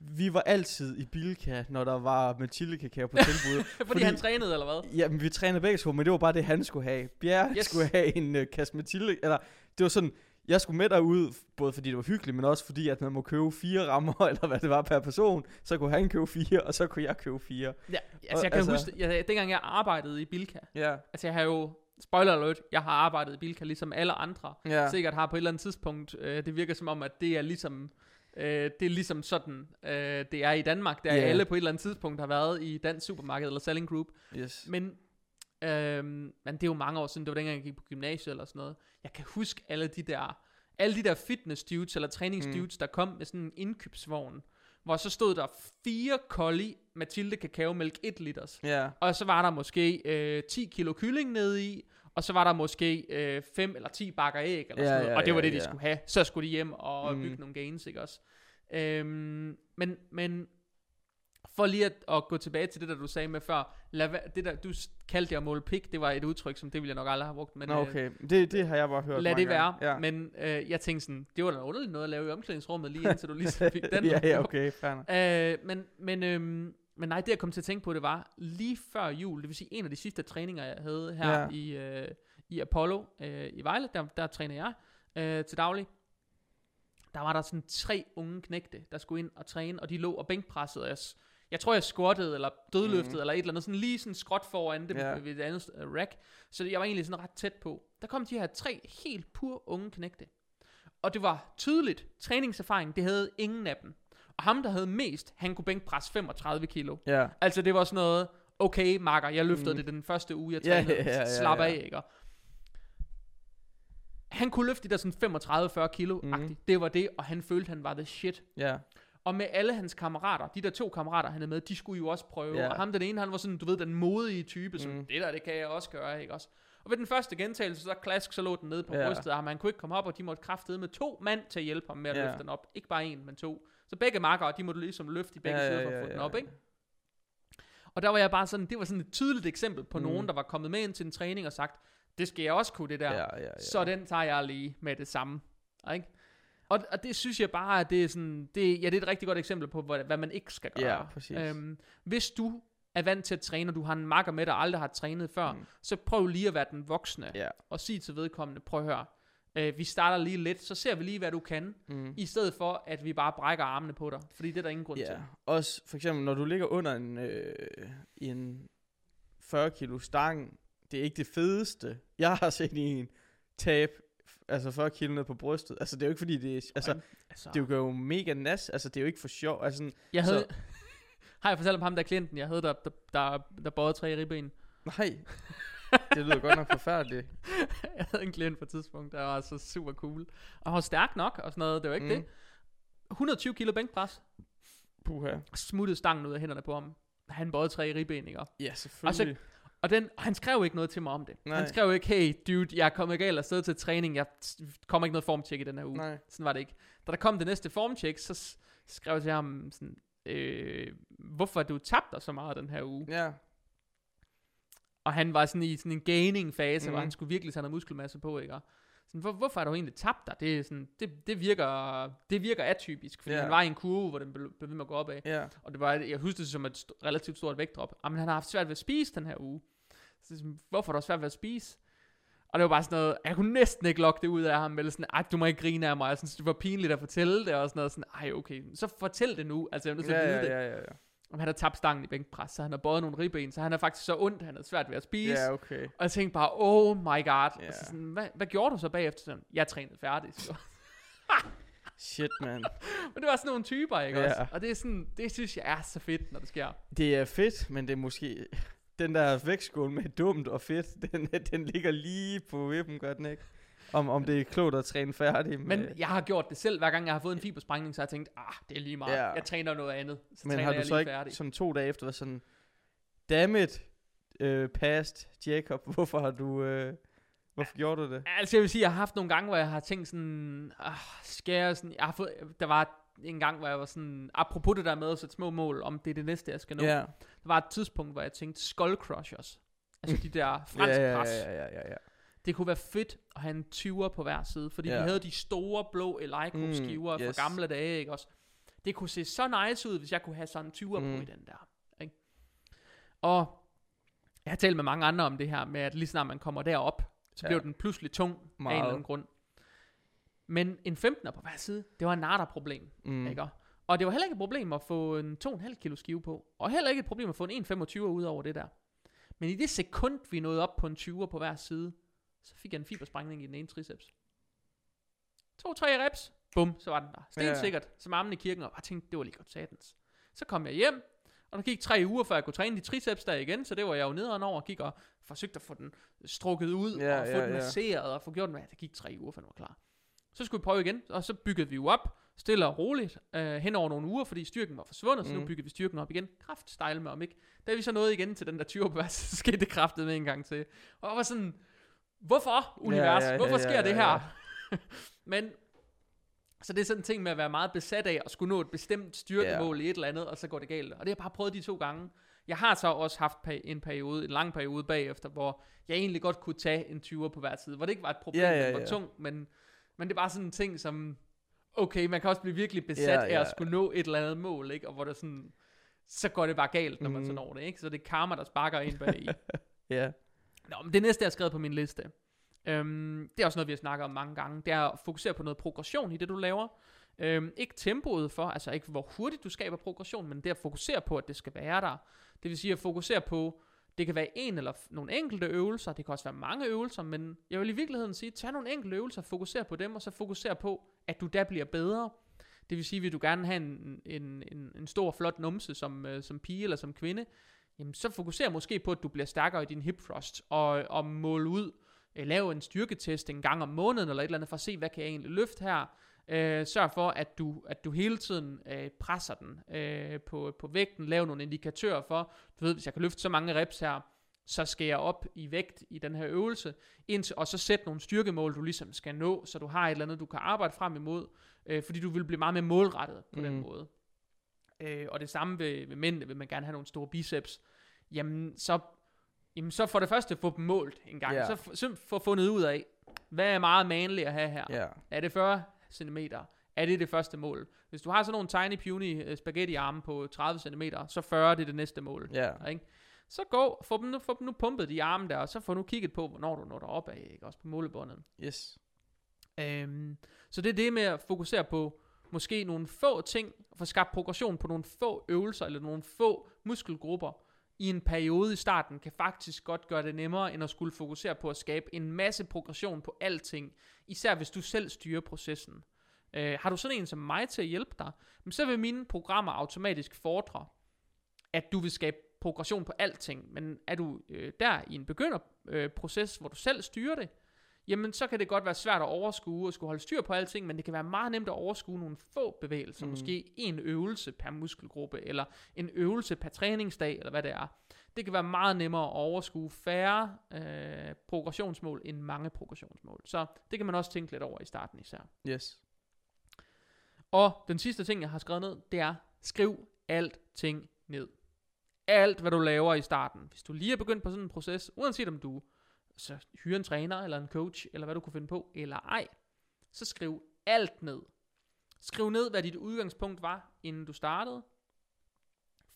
vi var altid i Bilka, når der var Mathilde kakao på *laughs* tilbud. Fordi, fordi- han trænede, eller hvad? Jamen, vi trænede begge to, men det var bare det, han skulle have. Bjerre yes. Skulle have en uh, kasse Mathilde, eller det var sådan, jeg skulle med derud, både fordi det var hyggeligt, men også fordi, at man må købe fire rammer, *laughs* eller hvad det var per person. Så kunne han købe fire, og så kunne jeg købe fire. Ja, altså jeg kan altså- huske, jeg, dengang jeg arbejdede i Bilka, Ja. altså jeg har jo, spoiler alert, jeg har arbejdet i Bilka, ligesom alle andre, ja. sikkert har på et eller andet tidspunkt, øh, det virker som om, at det er ligesom, øh, det er ligesom sådan, øh, det er i Danmark, der yeah. alle på et eller andet tidspunkt har været i dansk supermarked eller selling group, Yes. men, øh, men det er jo mange år siden, det var dengang jeg gik på gymnasiet eller sådan noget, jeg kan huske alle de der, alle de der fitness dudes eller træningsdudes, mm. der kom med sådan en indkøbsvogn, hvor så stod der fire kolde Mathilde kakaomælk 1 liters, Ja. og så var der måske øh, 10 kilo kylling nede i, og så var der måske øh, 5 eller 10 bakker æg, eller Ja, sådan noget. ja, og det var ja, det, de ja. skulle have. Så skulle de hjem og Mm. bygge nogle gains, ikke også? Øhm, men, men for lige at, at gå tilbage til det, der du sagde med før, lad, det der, du kaldte det at måle pik, det var et udtryk, som det ville jeg nok aldrig have brugt, men Nå, øh, okay. Det, det har jeg bare hørt lad det være. gange. Ja. Men øh, jeg tænkte sådan, det var da underligt noget at lave i omklædningsrummet, lige indtil du lige *laughs* fik den. ja, ja, okay, fair. Øh, men, men, øhm, men nej, det jeg kom til at tænke på, det var lige før jul, det vil sige en af de sidste træninger, jeg havde her Ja. i, øh, i Apollo øh, i Vejle, der, der træner jeg øh, til daglig. Der var der sådan tre unge knægte, der skulle ind og træne, og de lå og bænkpressede os. Jeg tror, jeg squattede, eller dødløftede, mm. eller et eller andet, sådan lige sådan skråt foran det ja. ved et andet uh, rack. Så jeg var egentlig sådan ret tæt på. Der kom de her tre helt pur unge knægte. Og det var tydeligt, træningserfaring, det havde ingen af dem. Og ham, der havde mest, han kunne bænkpresse 35 kilo. Ja. Altså det var sådan noget, okay marker, jeg løftede Mm. det den første uge, jeg trænede, ja, ja, ja, slap af, ikke? Han kunne løfte de der sådan 35-40 kilo mm. Det var det, og han følte, han var the shit. Ja. Og med alle hans kammerater, de der to kammerater, han er med, de skulle jo også prøve. Ja. Og ham den ene, han var sådan, du ved, den modige type, som, mm. det der, det kan jeg også gøre, ikke også? Og ved den første gentagelse, så klask, så lå den nede på Ja. brystet af ham. Han kunne ikke komme op, og de måtte kraftede med to mand til at hjælpe ham med at Ja. løfte den op. Ikke bare en, men to. Så begge makkere, de måtte ligesom løfte i begge Ja, sider for ja, at få den ja, op, ja. ikke? Og der var jeg bare sådan, det var sådan et tydeligt eksempel på mm. nogen, der var kommet med ind til en træning og sagt, det skal jeg også kunne, det der. Ja, ja, ja. Så den tager jeg lige med det samme. Ikke? Og, og det synes jeg bare, at det er, sådan, det, ja, det er et rigtig godt eksempel på, hvad, hvad man ikke skal gøre. Ja, præcis. Øhm, hvis du er vant til at træne, og du har en makker med, der aldrig har trænet før, Mm. så prøv lige at være den voksne, Ja. og sig til vedkommende, prøv at høre, øh, vi starter lige lidt, så ser vi lige, hvad du kan, Mm. i stedet for, at vi bare brækker armene på dig, fordi det er der ingen grund Ja, til. også for eksempel, når du ligger under en, øh, en 40 kilo stang, det er ikke det fedeste. Jeg har set en tab, altså 40 kilo ned på brystet. Altså, det er jo ikke fordi, det er, altså, altså, det er jo mega nas. Altså, det er jo ikke for sjov. Altså, sådan, jeg havde, så- har jeg fortalt om ham, der klienten, jeg havde, der, der, der, der bøjede tre ribben. nej, det lyder godt nok forfærdeligt. *laughs* jeg havde en klient på et tidspunkt, der var så super cool. Og han var stærk nok, og sådan noget, det var ikke Mm. det. 120 kilo bænkpres, Puha. smuttede stangen ud af hænderne på ham. Han bøjede tre ribben, ikke? Ja, selvfølgelig. Og den, og han skrev ikke noget til mig om det. Nej. Han skrev ikke, hey dude, jeg er kommet galt afsted til træning, jeg kommer ikke noget formtjek i den her uge. nej. Sådan var det ikke. Da der kom det næste formtjek, så skrev jeg til ham sådan, øh, hvorfor du tabt dig så meget den her uge? Ja, Og han var sådan i sådan en gaining fase, mm. hvor Mhm. han skulle virkelig tage noget muskelmasse på, ikke? Og Sådan, hvor, hvorfor har du egentlig tabt dig? Det, er sådan, det, det, virker, det virker atypisk, fordi yeah. han var i en kurve, hvor den blev blev ved med at gå opad. ja. Og det var, jeg husker det som et st- relativt stort vægtdrop. Jamen, han har haft svært ved at spise den her uge. Så sådan, hvorfor har du svært ved at spise? Og det var bare sådan noget, jeg kunne næsten ikke lokke det ud af ham, eller sådan, ej, du må ikke grine af mig, jeg synes, det var pinligt at fortælle det, og sådan noget, sådan, ej, okay, så fortæl det nu, altså jeg er nødt til Ja, at vide ja, det. ja, ja, ja. Om han har tabt stangen i bænkpres, så han har bøjet nogle ribben, så han er faktisk så ondt, han havde svært ved at spise. Ja, okay. Og jeg tænkte bare, oh my god. Ja. Yeah. Altså sådan, hvad, hvad gjorde du så bagefter? Sådan, jeg trænede færdig. Så. *laughs* Shit, man. *laughs* Men det var sådan nogle typer, ikke Ja. også? Og det, er sådan, det synes jeg er så fedt, når det sker. Det er fedt, men det er måske... Den der vægtskål med dumt og fedt, *laughs* den, den ligger lige på vippen, gør den ikke? Om, om det er klogt at træne færdig. Med, Men jeg har gjort det selv, hver gang jeg har fået en fibersprængning, så har jeg tænkt, ah, det er lige meget. Ja. Jeg træner noget andet. Så men har jeg du så ikke færdig. sådan to dage efter været sådan... Dammit, øh, past Jacob, *laughs* hvorfor har du... Øh, hvorfor gjorde du det? Altså jeg vil sige, jeg har haft nogle gange, hvor jeg har tænkt sådan, ah, skal jeg sådan, jeg har fået, der var en gang, hvor jeg var sådan, apropos det der med at sætte små mål, om det er det næste, jeg skal nå. Ja. Der var et tidspunkt, hvor jeg tænkte, skull crushers. Altså de der *laughs* franske ja, ja, pres. ja, ja, ja, ja. Det kunne være fedt at have en 20'er på hver side, fordi Ja. de havde de store blå Eleiko skiver Mm, fra yes. gamle dage, ikke også? Det kunne se så nice ud, hvis jeg kunne have sådan en 20'er Mm. på i den der. Ikke? Og jeg har talt med mange andre om det her, med at lige snart man kommer derop, så Ja. bliver den pludselig tung af en Meget. eller anden grund. Men en 15'er på hver side, det var en narter-problem. Mm. Ikke? Og det var heller ikke et problem at få en 2,5 kilo skive på. Og heller ikke et problem at få en 1,25 ud over det der. Men i det sekund, vi nåede op på en 20'er på hver side, så fik jeg en fibersprængning i den ene triceps. To-tre reps, bum, så var den der. Stensikkert, som armen i kirken, og jeg tænkte, det var lige godt satans. Så kom jeg hjem, og der gik tre uger, før jeg kunne træne de triceps der igen, så det var jeg jo nederen over, og gik og forsøgte at få den strukket ud, Ja, og få ja, den ja. masseret, og få gjort den, ja, det gik tre uger, før den var klar. Så skulle vi prøve igen, og så byggede vi jo op, stille og roligt, øh, hen over nogle uger, fordi styrken var forsvundet, så nu Mm. byggede vi styrken op igen. Kraft style med om ikke. Da vi så nåede igen til den der 20 på *laughs* så skete det kraftet med en gang til. Og jeg var sådan, hvorfor univers? ja, ja, hvorfor ja, sker det ja, her? ja. *laughs* Men, så det er sådan en ting med at være meget besat af at skulle nå et bestemt styrkemål i et eller andet, og så går det galt. Og det har jeg bare prøvet de to gange. Jeg har så også haft en periode, en lang periode bagefter, hvor jeg egentlig godt kunne tage en 20'er på hver side, hvor det ikke var et problem, Ja, ja, den var ja. tung, men, men det er bare sådan en ting, som, okay, man kan også blive virkelig besat Ja, af ja. at skulle nå et eller andet mål, ikke? Og hvor det sådan, så går det bare galt, når man så Mhm. når det, ikke? Så det er karma, der sparker ind bag i. *laughs* Ja. Nå, men det næste, jeg har skrevet på min liste, øhm, det er også noget, vi har snakket om mange gange, det er at fokusere på noget progression i det, du laver. Øhm, ikke tempoet for, altså ikke hvor hurtigt du skaber progression, men det at fokusere på, at det skal være der. Det vil sige at fokusere på, det kan være en eller nogle enkelte øvelser, det kan også være mange øvelser, men jeg vil i virkeligheden sige, tag nogle enkelte øvelser, fokuser på dem, og så fokuser på, at du der bliver bedre. Det vil sige, vil du gerne have en, en, en, en stor, flot numse som, øh, som pige eller som kvinde, jamen så fokuser måske på, at du bliver stærkere i din hip thrust, og, og måle ud, øh, lave en styrketest en gang om måneden, eller et eller andet, for at se, hvad kan jeg egentlig løfte her. Øh, sørg for, at du, at du hele tiden øh, presser den øh, på, på vægten, lav nogle indikatører for, du ved, hvis jeg kan løfte så mange reps her, så skal jeg op i vægt i den her øvelse, indtil, og så sæt nogle styrkemål, du ligesom skal nå, så du har et eller andet, du kan arbejde frem imod, øh, fordi du vil blive meget mere målrettet på mm. den måde. Øh, og det samme ved, ved mændene, vil man gerne have nogle store biceps, jamen så, jamen så for det første få dem målt en gang, Ja. så, f- så få fundet ud af, hvad er meget manligt at have her. Ja. Er det 40 cm? Er det det første mål? Hvis du har sådan nogle tiny puny øh, spaghetti arme på 30 cm, så 40 det er det næste mål. Ja. Ikke? Så gå, få dem, nu, få dem nu pumpet de arme der, og så få nu kigget på, hvornår du når derop af, ikke? også på målebåndet. Yes. Øhm, så det er det med at fokusere på måske nogle få ting, få skabt progression på nogle få øvelser, eller nogle få muskelgrupper, i en periode i starten, kan faktisk godt gøre det nemmere, end at skulle fokusere på at skabe en masse progression på alting, især hvis du selv styrer processen. Øh, har du sådan en som mig til at hjælpe dig, så vil mine programmer automatisk fordre, at du vil skabe progression på alting, men er du øh, der i en begynderproces, øh, proces, hvor du selv styrer det, jamen så kan det godt være svært at overskue og skulle holde styr på alting, men det kan være meget nemt at overskue nogle få bevægelser, mm. Måske en øvelse per muskelgruppe, eller en øvelse per træningsdag, eller hvad det er. Det kan være meget nemmere at overskue færre øh, progressionsmål end mange progressionsmål. Så det kan man også tænke lidt over i starten især. Yes. Og den sidste ting, jeg har skrevet ned, det er, skriv alting ned. Alt, hvad du laver i starten. Hvis du lige er begyndt på sådan en proces, uanset om du så hyre en træner, eller en coach, eller hvad du kunne finde på, eller ej, så skriv alt ned. Skriv ned, hvad dit udgangspunkt var, inden du startede.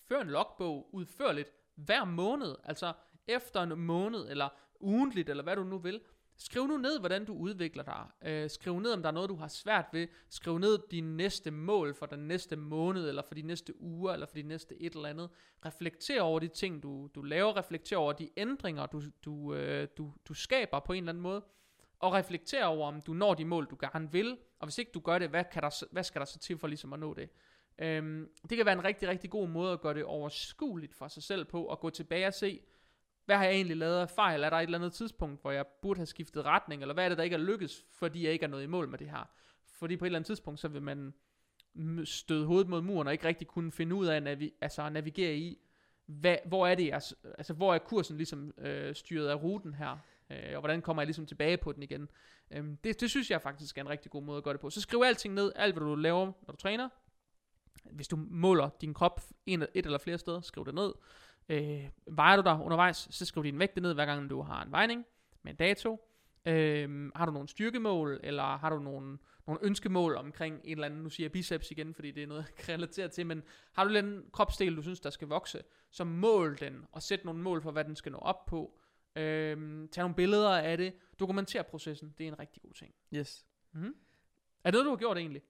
Før en logbog udførligt hver måned, altså efter en måned, eller ugentligt, eller hvad du nu vil. Skriv nu ned, hvordan du udvikler dig. Øh, skriv ned, om der er noget, du har svært ved. Skriv ned dine næste mål for den næste måned, eller for de næste uger, eller for de næste et eller andet. Reflekter over de ting, du, du laver. Reflekter over de ændringer, du, du, øh, du, du skaber på en eller anden måde. Og reflekter over, om du når de mål, du gerne vil. Og hvis ikke du gør det, hvad, kan der, hvad skal der så til for ligesom at nå det? Øhm, det kan være en rigtig, rigtig god måde at gøre det overskueligt for sig selv på, at gå tilbage og se, hvad har jeg egentlig lavet af fejl? Er der et eller andet tidspunkt, hvor jeg burde have skiftet retning? Eller hvad er det, der ikke er lykkes, fordi jeg ikke er nået i mål med det her? Fordi på et eller andet tidspunkt, så vil man støde hovedet mod muren, og ikke rigtig kunne finde ud af at, navi- altså at navigere i, hvad, hvor er det, jeg, altså hvor er kursen ligesom øh, styret af ruten her? Øh, og hvordan kommer jeg ligesom tilbage på den igen? Øhm, det, det synes jeg faktisk er en rigtig god måde at gøre det på. Så skriv alting ned, alt hvad du laver, når du træner. hvis du måler din krop en, et eller flere steder, skriv det ned. Øh, vejer du dig undervejs, så skriv din vægt ned, hver gang du har en vejning med en dato. Øh, har du nogle styrkemål, eller har du nogle, nogle ønskemål omkring en eller anden, nu siger jeg biceps igen, fordi det er noget, jeg kan relatere til, men har du en kropsdel, du synes, der skal vokse, så mål den, og sæt nogle mål for, hvad den skal nå op på. Øh, tag nogle billeder af det, dokumenter processen, det er en rigtig god ting. Yes. Mm-hmm. Er det noget, du har gjort egentlig?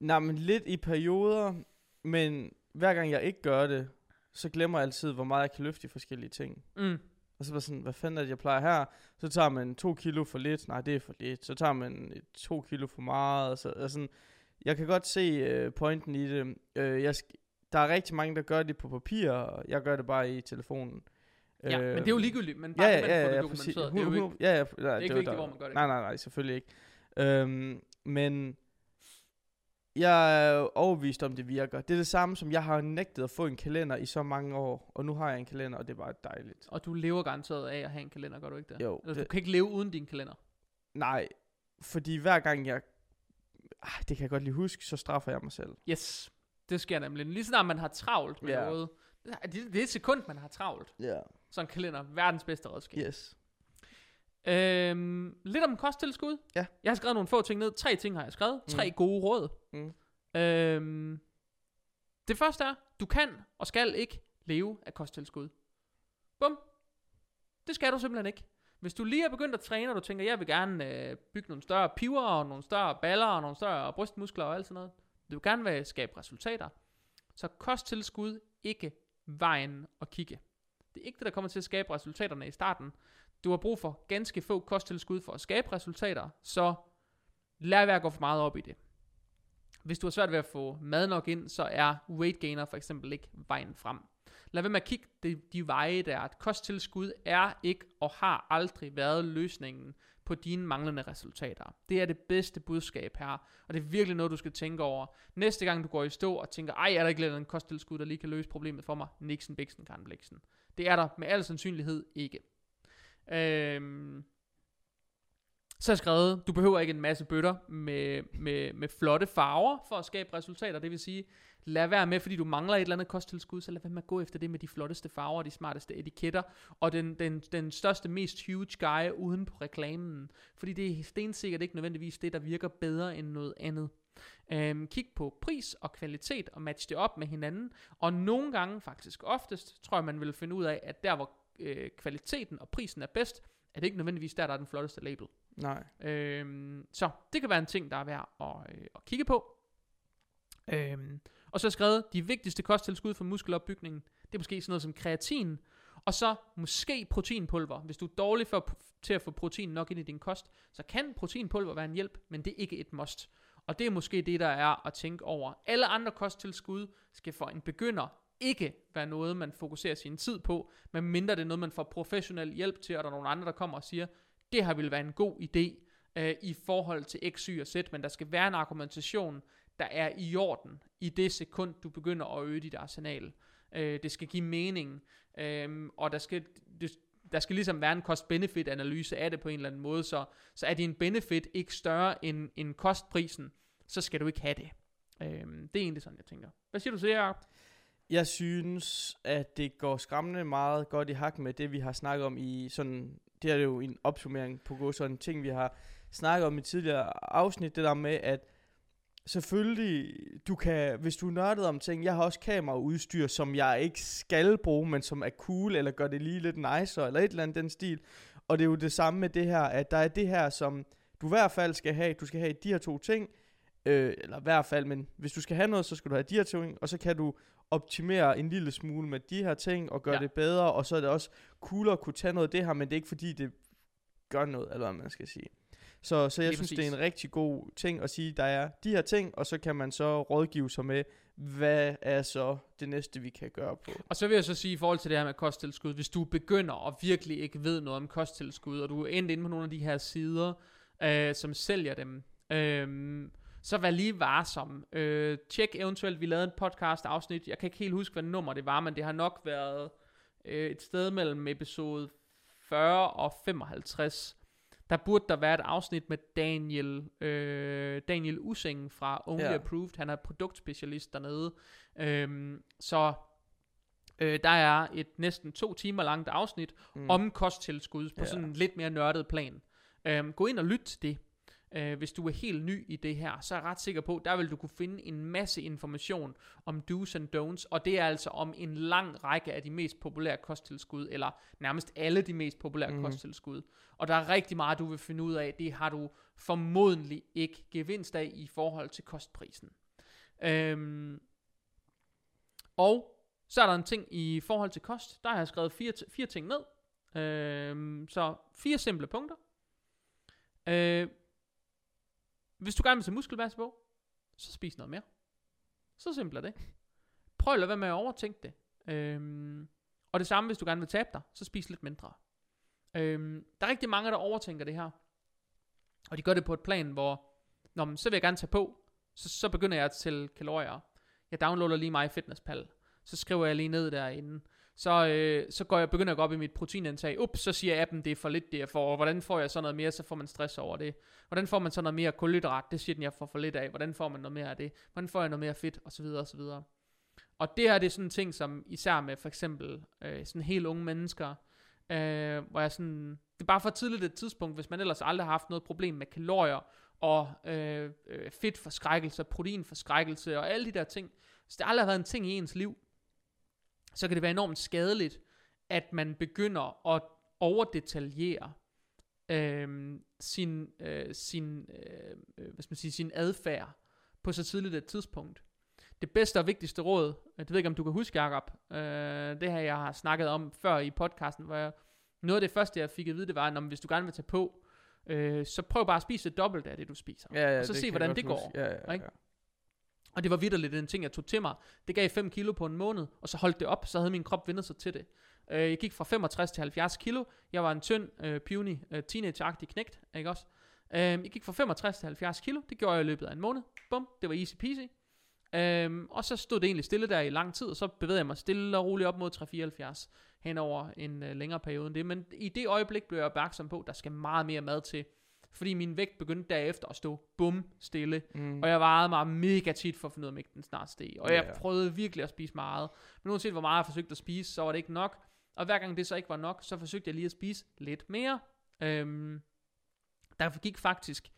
Nej, men lidt i perioder, men hver gang jeg ikke gør det, så glemmer jeg altid, hvor meget jeg kan løfte i forskellige ting. Mm. Og så var sådan, hvad fanden er det, jeg plejer her? Så tager man to kilo for lidt. Nej, det er for lidt. Så tager man to kilo for meget. Og så, og sådan, jeg kan godt se uh, pointen i det. Uh, jeg der er rigtig mange, der gør det på papir, og jeg gør det bare i telefonen. Ja, Øh, men det er jo ligegyldigt, men bare Ja, ja, ja, man ja, får det ja, dokumenteret. præcis. Det er jo ikke, ja, ja, nej, det er ikke vigtigt, hvor man gør det. Nej, nej, nej, selvfølgelig ikke. Øhm, men jeg er overbevist om, det virker. Det er det samme, som jeg har nægtet at få en kalender i så mange år, og nu har jeg en kalender, og det er bare dejligt. Og du lever garanteret af at have en kalender, gør du ikke det? Jo, Eller, det- du kan ikke leve uden din kalender. Nej, fordi hver gang jeg... Ah, det kan jeg godt lige huske, så straffer jeg mig selv. Yes, det sker nemlig. Lige snart man har travlt med Ja. noget. Det, det er et sekund, man har travlt. Ja. Så en kalender, verdens bedste redskab. Yes. Øhm, lidt om kosttilskud. Ja. Jeg har skrevet nogle få ting ned. Tre ting har jeg skrevet. Tre Mm. gode råd. Mm. Øhm, det første er, du kan og skal ikke leve af kosttilskud. Bum. Det skal du simpelthen ikke. Hvis du lige er begyndt at træne, og du tænker, jeg vil gerne øh, bygge nogle større piver, og nogle større baller, og nogle større brystmuskler og alt sådan noget. Du vil gerne vil skabe resultater. Så kosttilskud ikke vejen at kigge. Det er ikke det, der kommer til at skabe resultaterne i starten. Du har brug for ganske få kosttilskud for at skabe resultater, så lad være at gå for meget op i det. Hvis du har svært ved at få mad nok ind, så er weight gainer for eksempel ikke vejen frem. Lad være med at kigge de, de veje der. Et kosttilskud er ikke og har aldrig været løsningen på dine manglende resultater. Det er det bedste budskab her, og det er virkelig noget, du skal tænke over. Næste gang du går i stå og tænker, ej, er der ikke lidt en kosttilskud, der lige kan løse problemet for mig? Nixon, Bixen, Karen Bliksen. Det er der med al sandsynlighed ikke. Øhm, så har jeg skrevet, du behøver ikke en masse bøtter med, med, med flotte farver for at skabe resultater. Det vil sige, lad være med, fordi du mangler et eller andet kosttilskud, så lad være med at gå efter det med de flotteste farver, de smarteste etiketter, og den, den, den største, mest huge guy uden på reklamen. Fordi det er stensikkert ikke nødvendigvis det, der virker bedre end noget andet. Øhm, kig på pris og kvalitet og match det op med hinanden. Og nogle gange, faktisk oftest, tror jeg, man vil finde ud af, at der hvor øh, kvaliteten og prisen er bedst, er det ikke nødvendigvis der, der er den flotteste label. Nej. Øhm, så det kan være en ting, der er værd at, øh, at kigge på. Øhm, og så jeg skrevet, de vigtigste kosttilskud for muskelopbygningen, det er måske sådan noget som kreatin, og så måske proteinpulver. Hvis du er dårlig for, til at få protein nok ind i din kost, så kan proteinpulver være en hjælp, men det er ikke et must. Og det er måske det, der er at tænke over. Alle andre kosttilskud skal for en begynder ikke være noget, man fokuserer sin tid på, men mindre det er noget, man får professionel hjælp til, og der er nogle andre, der kommer og siger, det her vil være en god idé øh, i forhold til X, Y og Z, men der skal være en argumentation, der er i orden i det sekund, du begynder at øge dit arsenal. Øh, det skal give mening, øh, og der skal, det, der skal ligesom være en cost-benefit-analyse af det på en eller anden måde, så, så er din benefit ikke større end, end kostprisen, så skal du ikke have det. Øh, det er egentlig sådan, jeg tænker. Hvad siger du til det, Jacob? Jeg synes, at det går skræmmende meget godt i hak med det, vi har snakket om i sådan... Det er jo en opsummering på god sådan ting, vi har snakket om i tidligere afsnit. Det der med, at selvfølgelig, du kan, hvis du er nørdet om ting, jeg har også kameraudstyr, som jeg ikke skal bruge, men som er cool, eller gør det lige lidt nicer, eller et eller andet den stil. Og det er jo det samme med det her, at der er det her, som du i hvert fald skal have. Du skal have de her to ting, øh, eller i hvert fald, men hvis du skal have noget, så skal du have de her ting, og så kan du optimere en lille smule med de her ting, og gøre Ja. det bedre, og så er det også coolere at kunne tage noget af det her, men det er ikke fordi, det gør noget, eller hvad man skal sige. Så, så jeg Lige synes, præcis. det er en rigtig god ting at sige, der er de her ting, og så kan man så rådgive sig med, hvad er så det næste, vi kan gøre på. Og så vil jeg så sige i forhold til det her med kosttilskud, hvis du begynder og virkelig ikke ved noget om kosttilskud, og du er endt inde på nogle af de her sider, øh, som sælger dem, øh, så vær lige varsom. Øh, tjek eventuelt, vi lavede en podcast afsnit, jeg kan ikke helt huske, hvad nummer det var, men det har nok været øh, et sted mellem episode 40 og 55, Der burde der være et afsnit med Daniel, øh, Daniel Using fra Only Ja. Approved. Han er produktspecialist dernede. Øhm, så øh, der er et næsten to timer langt afsnit mm. om kosttilskud på Ja. sådan en lidt mere nørdet plan. Øhm, gå ind og lyt til det. Øh, hvis du er helt ny i det her, så er jeg ret sikker på, der vil du kunne finde en masse information om do's and don'ts, og det er altså om en lang række af de mest populære kosttilskud, eller nærmest alle de mest populære mm. kosttilskud. Og der er rigtig meget, du vil finde ud af, det har du formodentlig ikke gevinst af i forhold til kostprisen. Øhm, og så er der en ting i forhold til kost, der har jeg skrevet fire, fire ting ned. Øhm, så fire simple punkter. Øh, hvis du gerne vil se muskelmasse på, så spis noget mere. Så simpelt er det. Prøv at lade være med at overtænke det. Øhm, og det samme, hvis du gerne vil tabe dig, så spis lidt mindre. Øhm, der er rigtig mange, der overtænker det her. Og de gør det på et plan, hvor, Nå, men så vil jeg gerne tage på, så, så begynder jeg at tælle kalorier. Jeg downloader lige mig FitnessPal. Så skriver jeg lige ned derinde. Så, øh, så går jeg, begynder jeg at gå op i mit proteinindtag. Ups, så siger appen, det er for lidt, det jeg får. Og hvordan får jeg så noget mere? Så får man stress over det. Hvordan får man så noget mere kulhydrat? Det siger den, jeg får for lidt af. Hvordan får man noget mere af det? Hvordan får jeg noget mere fedt? Og så videre, og så videre. Og det her, det er sådan en ting, som især med for eksempel øh, sådan helt unge mennesker, øh, hvor jeg sådan, det er bare for tidligt et tidspunkt, hvis man ellers aldrig har haft noget problem med kalorier, og øh, øh, fedtforskrækkelse, proteinforskrækkelse, og alle de der ting. Hvis det aldrig har været en ting i ens liv, så kan det være enormt skadeligt, at man begynder at overdetaljere øh, sin, øh, sin, øh, hvad skal man sige, sin adfærd på så tidligt et tidspunkt. Det bedste og vigtigste råd, det ved jeg ikke om du kan huske, Jacob, øh, det her jeg har snakket om før i podcasten, hvor jeg, noget af det første jeg fik at vide, det var, at hvis du gerne vil tage på, øh, så prøv bare at spise det dobbelt af det, du spiser. Ja, ja, og så se, hvordan det går. huske. Ja, ja, ikke? Og det var vidderligt en ting, jeg tog til mig. Det gav 5 kilo på en måned, og så holdt det op, så havde min krop vendt sig til det. Øh, jeg gik fra 65 til 70 kilo. Jeg var en tynd, øh, puny, øh, teenage-agtig knægt, ikke også? Øh, jeg gik fra 65 til 70 kilo. Det gjorde jeg i løbet af en måned. Bum, det var easy peasy. Øhm, og så stod det egentlig stille der i lang tid, og så bevægede jeg mig stille og roligt op mod 374 hen over en øh, længere periode end det. Men i det øjeblik blev jeg opmærksom på, at der skal meget mere mad til. Fordi min vægt begyndte derefter at stå bum stille. Mm. Og jeg vejede mig mega tit for at finde ud af, om ikke den snart steg. Og Ja, jeg ja. prøvede virkelig at spise meget. Men uanset hvor meget jeg forsøgte at spise, så var det ikke nok. Og hver gang det så ikke var nok, så forsøgte jeg lige at spise lidt mere. Øhm, der gik faktisk,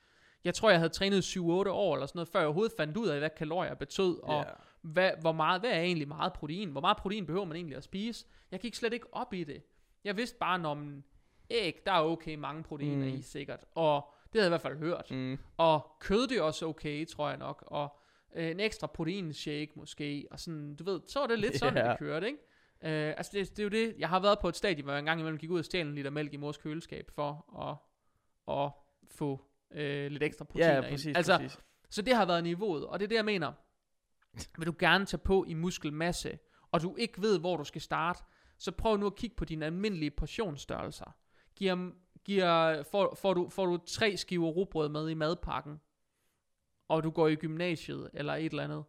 jeg tror jeg havde trænet 7-8 år eller sådan noget, før jeg overhovedet fandt ud af, hvad kalorier betød. Og hvad, hvor meget, hvad er egentlig meget protein? Hvor meget protein behøver man egentlig at spise? Jeg gik slet ikke op i det. Jeg vidste bare, når man æg, der er okay mange proteiner Mm. i sikkert. Og det havde jeg i hvert fald hørt. Mm. Og kød det er også okay, tror jeg nok. Og øh, en ekstra proteinshake måske. Og sådan, du ved, så var det lidt sådan, *laughs* Ja. det kørte, ikke? Øh, altså det, det, er jo det, jeg har været på et stadie, hvor jeg engang imellem gik ud og stjal en liter mælk i mors køleskab for at, at få øh, lidt ekstra proteiner Ja, ind. præcis, Altså, præcis. så det har været niveauet, og det er det, jeg mener. Vil du gerne tage på i muskelmasse, og du ikke ved, hvor du skal starte, så prøv nu at kigge på dine almindelige portionsstørrelser. Giver, giver, får, får, du, får du tre skiver rugbrød med i madpakken, og du går i gymnasiet eller et eller andet,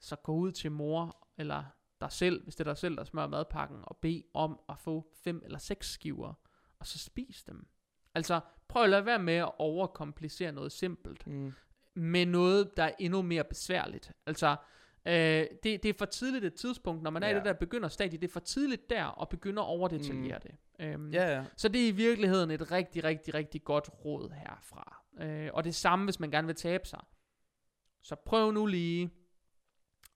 så gå ud til mor eller dig selv, hvis det er dig selv, der smører madpakken, og bed om at få fem eller seks skiver, og så spis dem. Altså, prøv at lade være med at overkomplicere noget simpelt Mm. med noget, der er endnu mere besværligt. Altså, øh, det, det er for tidligt et tidspunkt, når man er i Ja. det der begynder stadie, det er for tidligt der at begynde at overdetaljere mm. det. Øhm, Ja, ja. Så det er i virkeligheden et rigtig, rigtig, rigtig godt råd herfra. Øh, og det samme, hvis man gerne vil tabe sig. Så prøv nu lige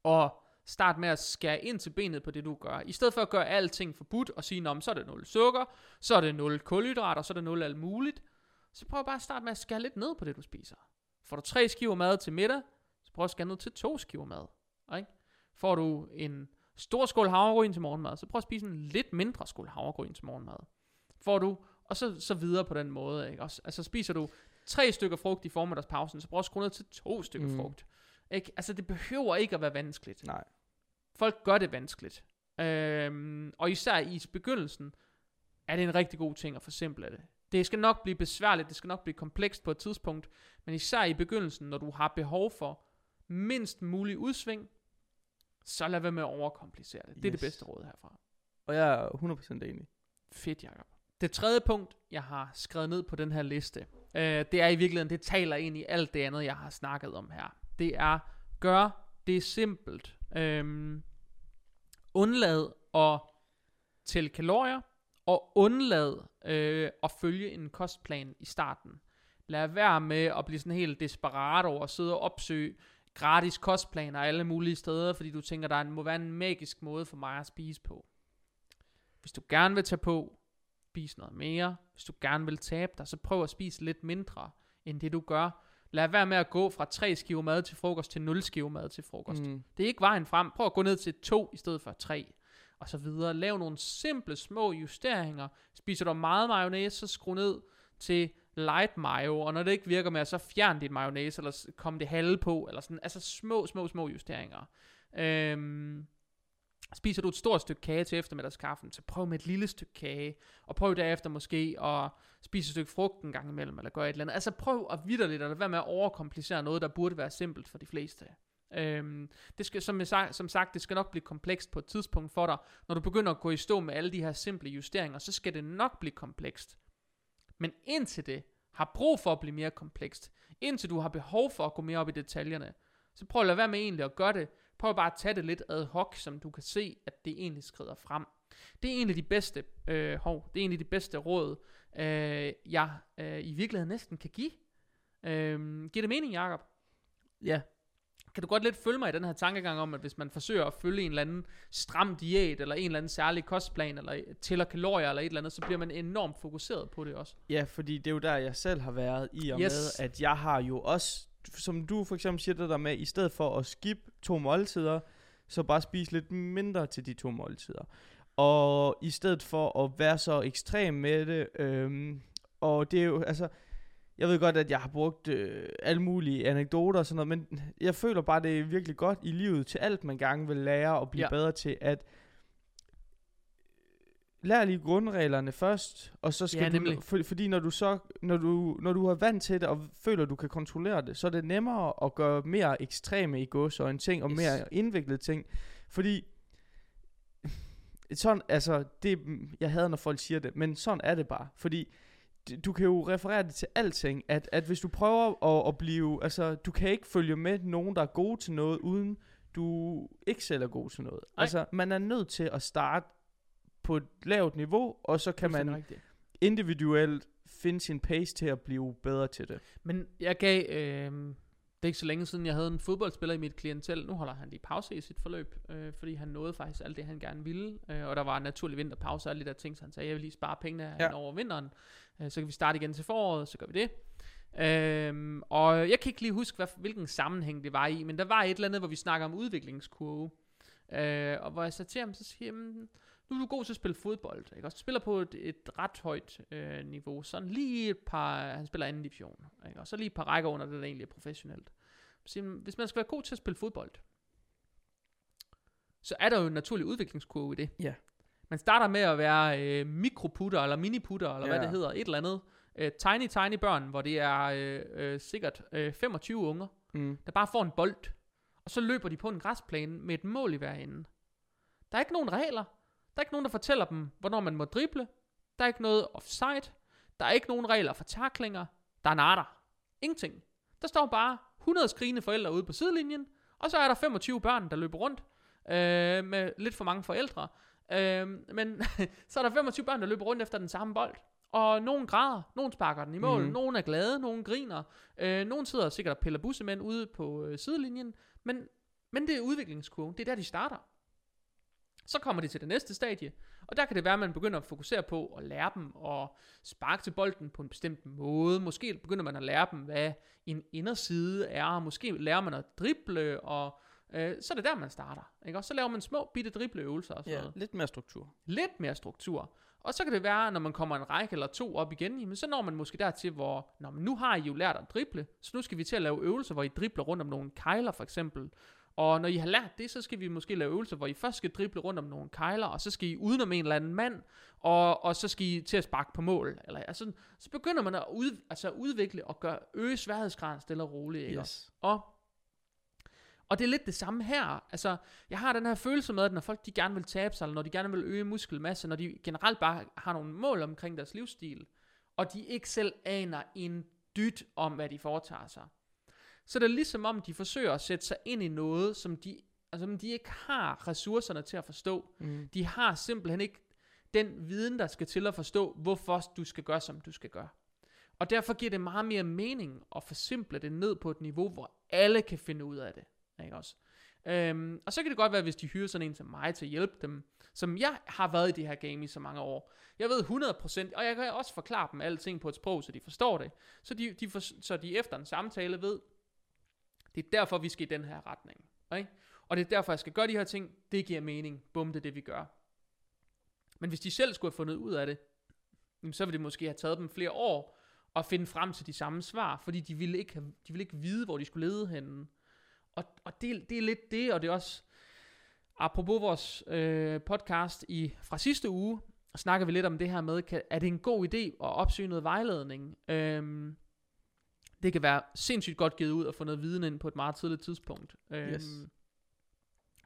at starte med at skære ind til benet på det, du gør. I stedet for at gøre alting forbudt og sige, "Nå, men så er det 0 sukker, så er det 0 kulhydrater, så er det 0 alt muligt. Så prøv bare at starte med at skære lidt ned på det, du spiser. Får du tre skiver mad til middag, så prøv at skære ned til to skiver mad. Ikke? Får du en stor skål havregryn til morgenmad, så prøv at spise en lidt mindre skål havregryn til morgenmad. Får du, og så, så videre på den måde. Ikke? Også, altså spiser du tre stykker frugt i formiddagspausen, så prøv at skrue ned til to stykker mm. frugt. Ikke? Altså det behøver ikke at være vanskeligt. Nej. Folk gør det vanskeligt. Øhm, og især i begyndelsen er det en rigtig god ting at forsimple det. Det skal nok blive besværligt, det skal nok blive komplekst på et tidspunkt, men især i begyndelsen, når du har behov for mindst mulig udsving, så lad være med at overkomplicere det. Det er det Yes. bedste råd herfra. Og jeg er 100% enig. Fedt, Jacob. Det tredje punkt, jeg har skrevet ned på den her liste, øh, det er i virkeligheden, det taler ind i alt det andet, jeg har snakket om her. Det er, gør det simpelt. Øh, undlad at tælle kalorier, og undlad øh, at følge en kostplan i starten. Lad være med at blive sådan helt desperat over at sidde og opsøge gratis kostplaner alle mulige steder, fordi du tænker, der må være en magisk måde for mig at spise på. Hvis du gerne vil tage på, spis noget mere. Hvis du gerne vil tabe dig, så prøv at spise lidt mindre, end det du gør. Lad være med at gå fra tre skiver mad til frokost til nul skiver mad til frokost. Mm. Det er ikke vejen frem. Prøv at gå ned til to i stedet for tre. Og så videre. Lav nogle simple små justeringer. Spiser du meget mayonnaise, så skru ned til light mayo, og når det ikke virker med, så fjern dit mayonnaise, eller kom det halve på, eller sådan, altså små, små, små justeringer. Øhm, spiser du et stort stykke kage til eftermiddagskaffen, så prøv med et lille stykke kage, og prøv derefter måske at spise et stykke frugt en gang imellem, eller gøre et eller andet. Altså prøv at vidderligt, eller være med at overkomplicere noget, der burde være simpelt for de fleste. Øhm, det skal, som, jeg, som sagt, det skal nok blive komplekst på et tidspunkt for dig. Når du begynder at gå i stå med alle de her simple justeringer, så skal det nok blive komplekst. Men indtil det har brug for at blive mere komplekst, indtil du har behov for at gå mere op i detaljerne, så prøv at lade være med egentlig at gøre det. Prøv bare at tage det lidt ad hoc, som du kan se, at det egentlig skrider frem. Det er en af de bedste, øh, hov, det er en af de bedste råd, øh, jeg øh, i virkeligheden næsten kan give. Øh, giver det mening, Jacob? Ja, kan du godt lidt følge mig i den her tankegang om, at hvis man forsøger at følge en eller anden stram diæt, eller en eller anden særlig kostplan, eller tæller kalorier, eller et eller andet, så bliver man enormt fokuseret på det også. Ja, fordi det er jo der, jeg selv har været i og yes. med, at jeg har jo også, som du for eksempel siger det der med, i stedet for at skip to måltider, så bare spise lidt mindre til de to måltider. Og i stedet for at være så ekstrem med det, øhm, og det er jo, altså, jeg ved godt, at jeg har brugt øh, alle mulige anekdoter og sådan noget, men jeg føler bare, det er virkelig godt i livet til alt, man gerne vil lære og blive ja. bedre til, at lær lige grundreglerne først, og så skal ja, du, for, fordi når du så, når du, når du er vant til det, og føler, at du kan kontrollere det, så er det nemmere at gøre mere ekstreme i gods og en ting, og yes. mere indviklede ting, fordi sådan, altså, det, jeg hader, når folk siger det, men sådan er det bare, fordi du kan jo referere det til alting, at, at hvis du prøver at, at blive, altså du kan ikke følge med nogen, der er gode til noget, uden du ikke selv er god til noget. Ej. Altså man er nødt til at starte på et lavt niveau, og så kan man rigtigt. individuelt finde sin pace til at blive bedre til det. Men jeg gav, øh, det er ikke så længe siden, jeg havde en fodboldspiller i mit klientel. Nu holder han lige pause i sit forløb, øh, fordi han nåede faktisk alt det, han gerne ville. Øh, og der var en naturlig vinterpause og alle de der ting, så han sagde, jeg vil lige spare pengene ja. over vinteren. Øh, så kan vi starte igen til foråret, så gør vi det. Øhm, og jeg kan ikke lige huske, hvad, hvilken sammenhæng det var i, men der var et eller andet, hvor vi snakker om udviklingskurve. Øh, og hvor jeg så til ham, så siger jeg, nu er du god til at spille fodbold, ikke? Og så spiller på et, et ret højt øh, niveau, sådan lige et par, han spiller anden division, ikke? og så lige et par rækker under det, der egentlig er professionelt. Så hvis man skal være god til at spille fodbold, så er der jo en naturlig udviklingskurve i det. Ja. Man starter med at være øh, mikroputter, eller miniputter, eller ja. hvad det hedder, et eller andet. Øh, tiny, tiny børn, hvor det er øh, øh, sikkert øh, 25 unger, mm. der bare får en bold, og så løber de på en græsplæne med et mål i hver ende. Der er ikke nogen regler. Der er ikke nogen, der fortæller dem, hvornår man må drible. Der er ikke noget offside. Der er ikke nogen regler for taklinger. Der er natter. Ingenting. Der står bare 100 skrigende forældre ude på sidelinjen, og så er der 25 børn, der løber rundt øh, med lidt for mange forældre. Øh, men *laughs* så er der 25 børn, der løber rundt efter den samme bold. Og nogen græder, nogen sparker den i mål, mm. nogen er glade, nogen griner, øh, nogen sidder sikkert og piller bussemænd ude på øh, sidelinjen, men, men det er udviklingskurven, det er der, de starter. Så kommer de til det næste stadie, og der kan det være, at man begynder at fokusere på at lære dem at sparke til bolden på en bestemt måde. Måske begynder man at lære dem, hvad en inderside er. Måske lærer man at drible, og øh, så er det der, man starter. Ikke? Og så laver man små bitte dribleøvelser og sådan ja, noget. lidt mere struktur. Lidt mere struktur. Og så kan det være, når man kommer en række eller to op igen, jamen så når man måske dertil, hvor Nå, men nu har I jo lært at drible, så nu skal vi til at lave øvelser, hvor I dribler rundt om nogle kejler for eksempel, og når I har lært det, så skal vi måske lave øvelser, hvor I først skal drible rundt om nogle kejler, og så skal I udenom en eller anden mand, og, og så skal I til at sparke på mål. Eller, altså, så begynder man at ud, altså udvikle og gøre, øge sværhedsgraden stille og roligt. Ikke? Yes. Og, og det er lidt det samme her. Altså, jeg har den her følelse med, at når folk de gerne vil tabe sig, eller når de gerne vil øge muskelmasse, når de generelt bare har nogle mål omkring deres livsstil, og de ikke selv aner en dyt om, hvad de foretager sig. Så det er ligesom om, de forsøger at sætte sig ind i noget, som de, altså, som de ikke har ressourcerne til at forstå. Mm. De har simpelthen ikke den viden, der skal til at forstå, hvorfor du skal gøre, som du skal gøre. Og derfor giver det meget mere mening at forsimple det ned på et niveau, hvor alle kan finde ud af det. Ikke også? Øhm, og så kan det godt være, hvis de hyrer sådan en som mig til at hjælpe dem, som jeg har været i det her game i så mange år. Jeg ved 100%, og jeg kan også forklare dem alting på et sprog, så de forstår det. Så de, de, for, så de efter en samtale ved, det er derfor, vi skal i den her retning. Ikke? Og det er derfor, jeg skal gøre de her ting. Det giver mening. Bum, det er det, vi gør. Men hvis de selv skulle have fundet ud af det, så ville det måske have taget dem flere år at finde frem til de samme svar, fordi de ville ikke, have, de ville ikke vide, hvor de skulle lede henne. Og, og det, det er lidt det, og det er også, apropos vores øh, podcast i, fra sidste uge, snakker vi lidt om det her med, kan, er det en god idé at opsøge noget vejledning? Øhm, det kan være sindssygt godt givet ud at få noget viden ind på et meget tidligt tidspunkt. Øhm, Yes.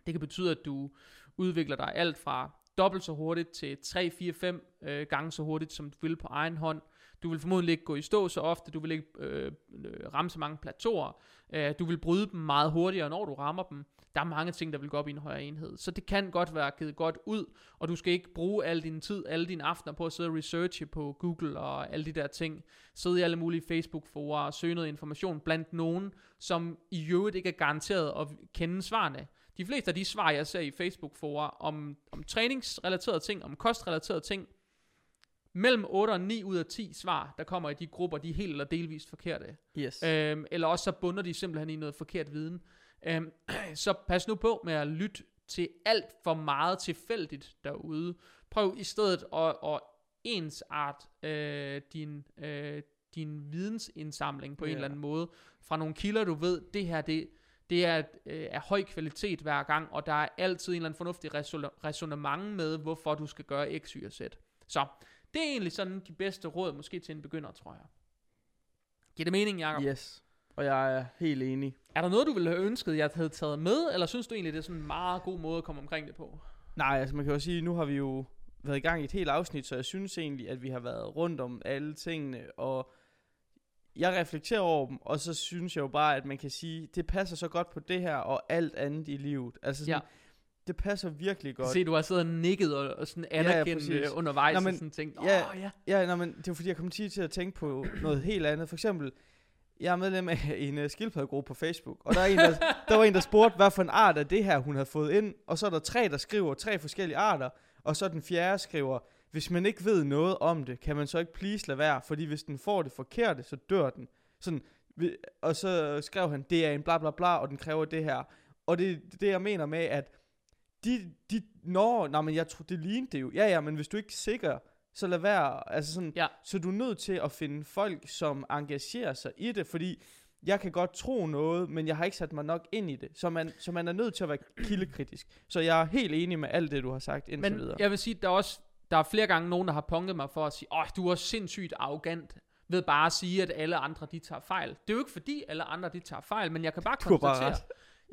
Det kan betyde, at du udvikler dig alt fra dobbelt så hurtigt til 3, 4, 5 øh, gange så hurtigt, som du vil på egen hånd. Du vil formodentlig ikke gå i stå så ofte, du vil ikke øh, øh, ramme så mange plateauer, øh, du vil bryde dem meget hurtigere, når du rammer dem. Der er mange ting, der vil gå op i en højere enhed. Så det kan godt være givet godt ud, og du skal ikke bruge al din tid, alle dine aftener på at sidde og researche på Google og alle de der ting. Sidde i alle mulige Facebook-forer og søge noget information blandt nogen, som i øvrigt ikke er garanteret at kende svarene. De fleste af de svar, jeg ser i Facebook-forer om, om træningsrelaterede ting, om kostrelaterede ting, mellem 8 og 9 ud af 10 svar, der kommer i de grupper, de er helt eller delvist forkerte. Yes. Øhm, eller også så bunder de simpelthen i noget forkert viden. Øhm, *clears throat* så pas nu på med at lytte til alt for meget tilfældigt derude. Prøv i stedet at, at ensart øh, din, øh, din vidensindsamling på en Ja. eller anden måde. Fra nogle kilder, du ved, det her, det, det er øh, af høj kvalitet hver gang, og der er altid en eller anden fornuftig reson- resonemang med, hvorfor du skal gøre X, Y og Z. Så det er egentlig sådan de bedste råd, måske til en begynder, tror jeg. Giver det mening, Jacob? Yes. Og jeg er helt enig. Er der noget, du ville have ønsket, jeg havde taget med, eller synes du egentlig, det er sådan en meget god måde at komme omkring det på? Nej, altså man kan jo sige, nu har vi jo været i gang i et helt afsnit, så jeg synes egentlig, at vi har været rundt om alle tingene, og jeg reflekterer over dem, og så synes jeg jo bare, at man kan sige, det passer så godt på det her og alt andet i livet. Altså sådan, Ja. det passer virkelig godt. Se, du har siddet og nikket og, og sådan anerkendt præcis. ja, undervejs Nå, men- og sådan tænkt, åh ja. ja, Ja, nå, men det var fordi, jeg kom til at tænke på noget helt andet. For eksempel, jeg er medlem af *laughs* en uh, skildpaddegruppe på Facebook, og der, er en, der, der var en, der spurgte, hvad for en art er det her, hun havde fået ind. Og så er der tre, der skriver tre forskellige arter, og så den fjerde skriver, hvis man ikke ved noget om det, kan man så ikke please lade være, fordi hvis den får det forkerte, så dør den. Sådan, og så skrev han, det er en bla bla bla, og den kræver det her. Og det er det, jeg mener med, at de, de, når, nej, men jeg tror, det lignede det jo. Ja, ja, men hvis du ikke er sikker, så lad være. Altså sådan, Ja. Så du er nødt til at finde folk, som engagerer sig i det, fordi jeg kan godt tro noget, men jeg har ikke sat mig nok ind i det. Så man, så man er nødt til at være kildekritisk. Så jeg er helt enig med alt det, du har sagt indtil Men videre. jeg vil sige, der er også der er flere gange nogen, der har punket mig for at sige, åh, du er sindssygt arrogant ved bare at sige, at alle andre, de tager fejl. Det er jo ikke fordi, alle andre, de tager fejl, men jeg kan bare bare konstatere, ret.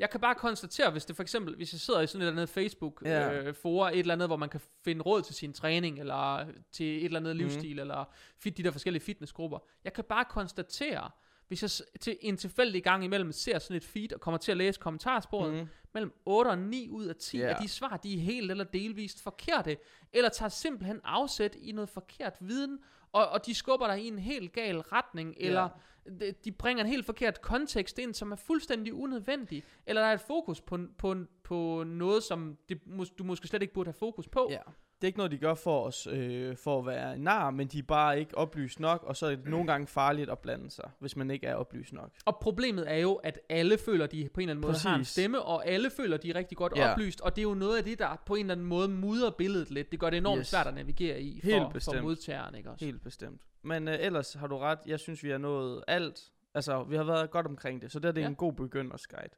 Jeg kan bare konstatere, hvis det for eksempel, hvis jeg sidder i sådan et eller andet Facebook Ja. øh, for et eller andet, hvor man kan finde råd til sin træning, eller til et eller andet Mhm. livsstil, mm. eller fit, de der forskellige fitnessgrupper. Jeg kan bare konstatere, hvis jeg til en tilfældig gang imellem ser sådan et feed, og kommer til at læse kommentarsporet, mm. Mm. mellem 8 og 9 ud af 10 Ja. af de svar, de er helt eller delvist forkerte, eller tager simpelthen afsæt i noget forkert viden, og, og de skubber dig i en helt gal retning, eller de, de bringer en helt forkert kontekst ind, som er fuldstændig unødvendig, eller der er et fokus på, på, på noget, som det, du måske slet ikke burde have fokus på. Ja. Det er ikke noget, de gør for os, øh, for at være nar, men de er bare ikke oplyst nok, og så er det nogle gange farligt at blande sig, hvis man ikke er oplyst nok. Og problemet er jo, at alle føler, de på en eller anden måde har en Præcis. stemme, og alle føler, de er rigtig godt Ja. oplyst, og det er jo noget af det, der på en eller anden måde mudrer billedet lidt. Det gør det enormt Yes. svært at navigere i Helt for, for bestemt. modtageren, ikke også? Helt bestemt. Men øh, ellers har du ret, jeg synes, vi har nået alt. Altså, vi har været godt omkring det, så det, er det Ja. en god begyndersguide.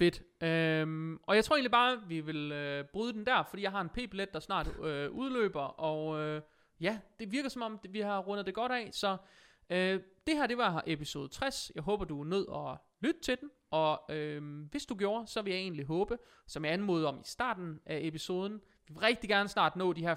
Fedt. Øhm, og jeg tror egentlig bare, vi vil øh, bryde den der, fordi jeg har en p-billet, der snart øh, udløber, og øh, ja, det virker som om, det, vi har rundet det godt af, så øh, det her, det var episode 60. Jeg håber, du er nødt at lytte til den, og øh, hvis du gjorde, så vil jeg egentlig håbe, som jeg anmodede om i starten af episoden, vi vil rigtig gerne snart nå de her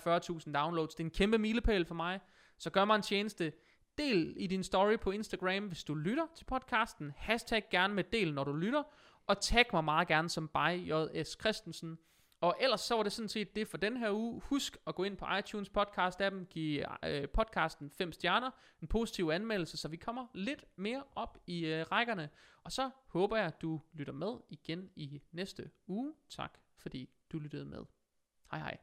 40.000 downloads. Det er en kæmpe milepæl for mig, så gør mig en tjeneste, Del i din story på Instagram, hvis du lytter til podcasten. Hashtag gerne med del, når du lytter. Og tag mig meget gerne som by JS Christensen. Og ellers så var det sådan set det for den her uge. Husk at gå ind på iTunes podcast-appen, give øh, podcasten 5 stjerner, en positiv anmeldelse, så vi kommer lidt mere op i øh, rækkerne. Og så håber jeg, at du lytter med igen i næste uge. Tak fordi du lyttede med. Hej hej.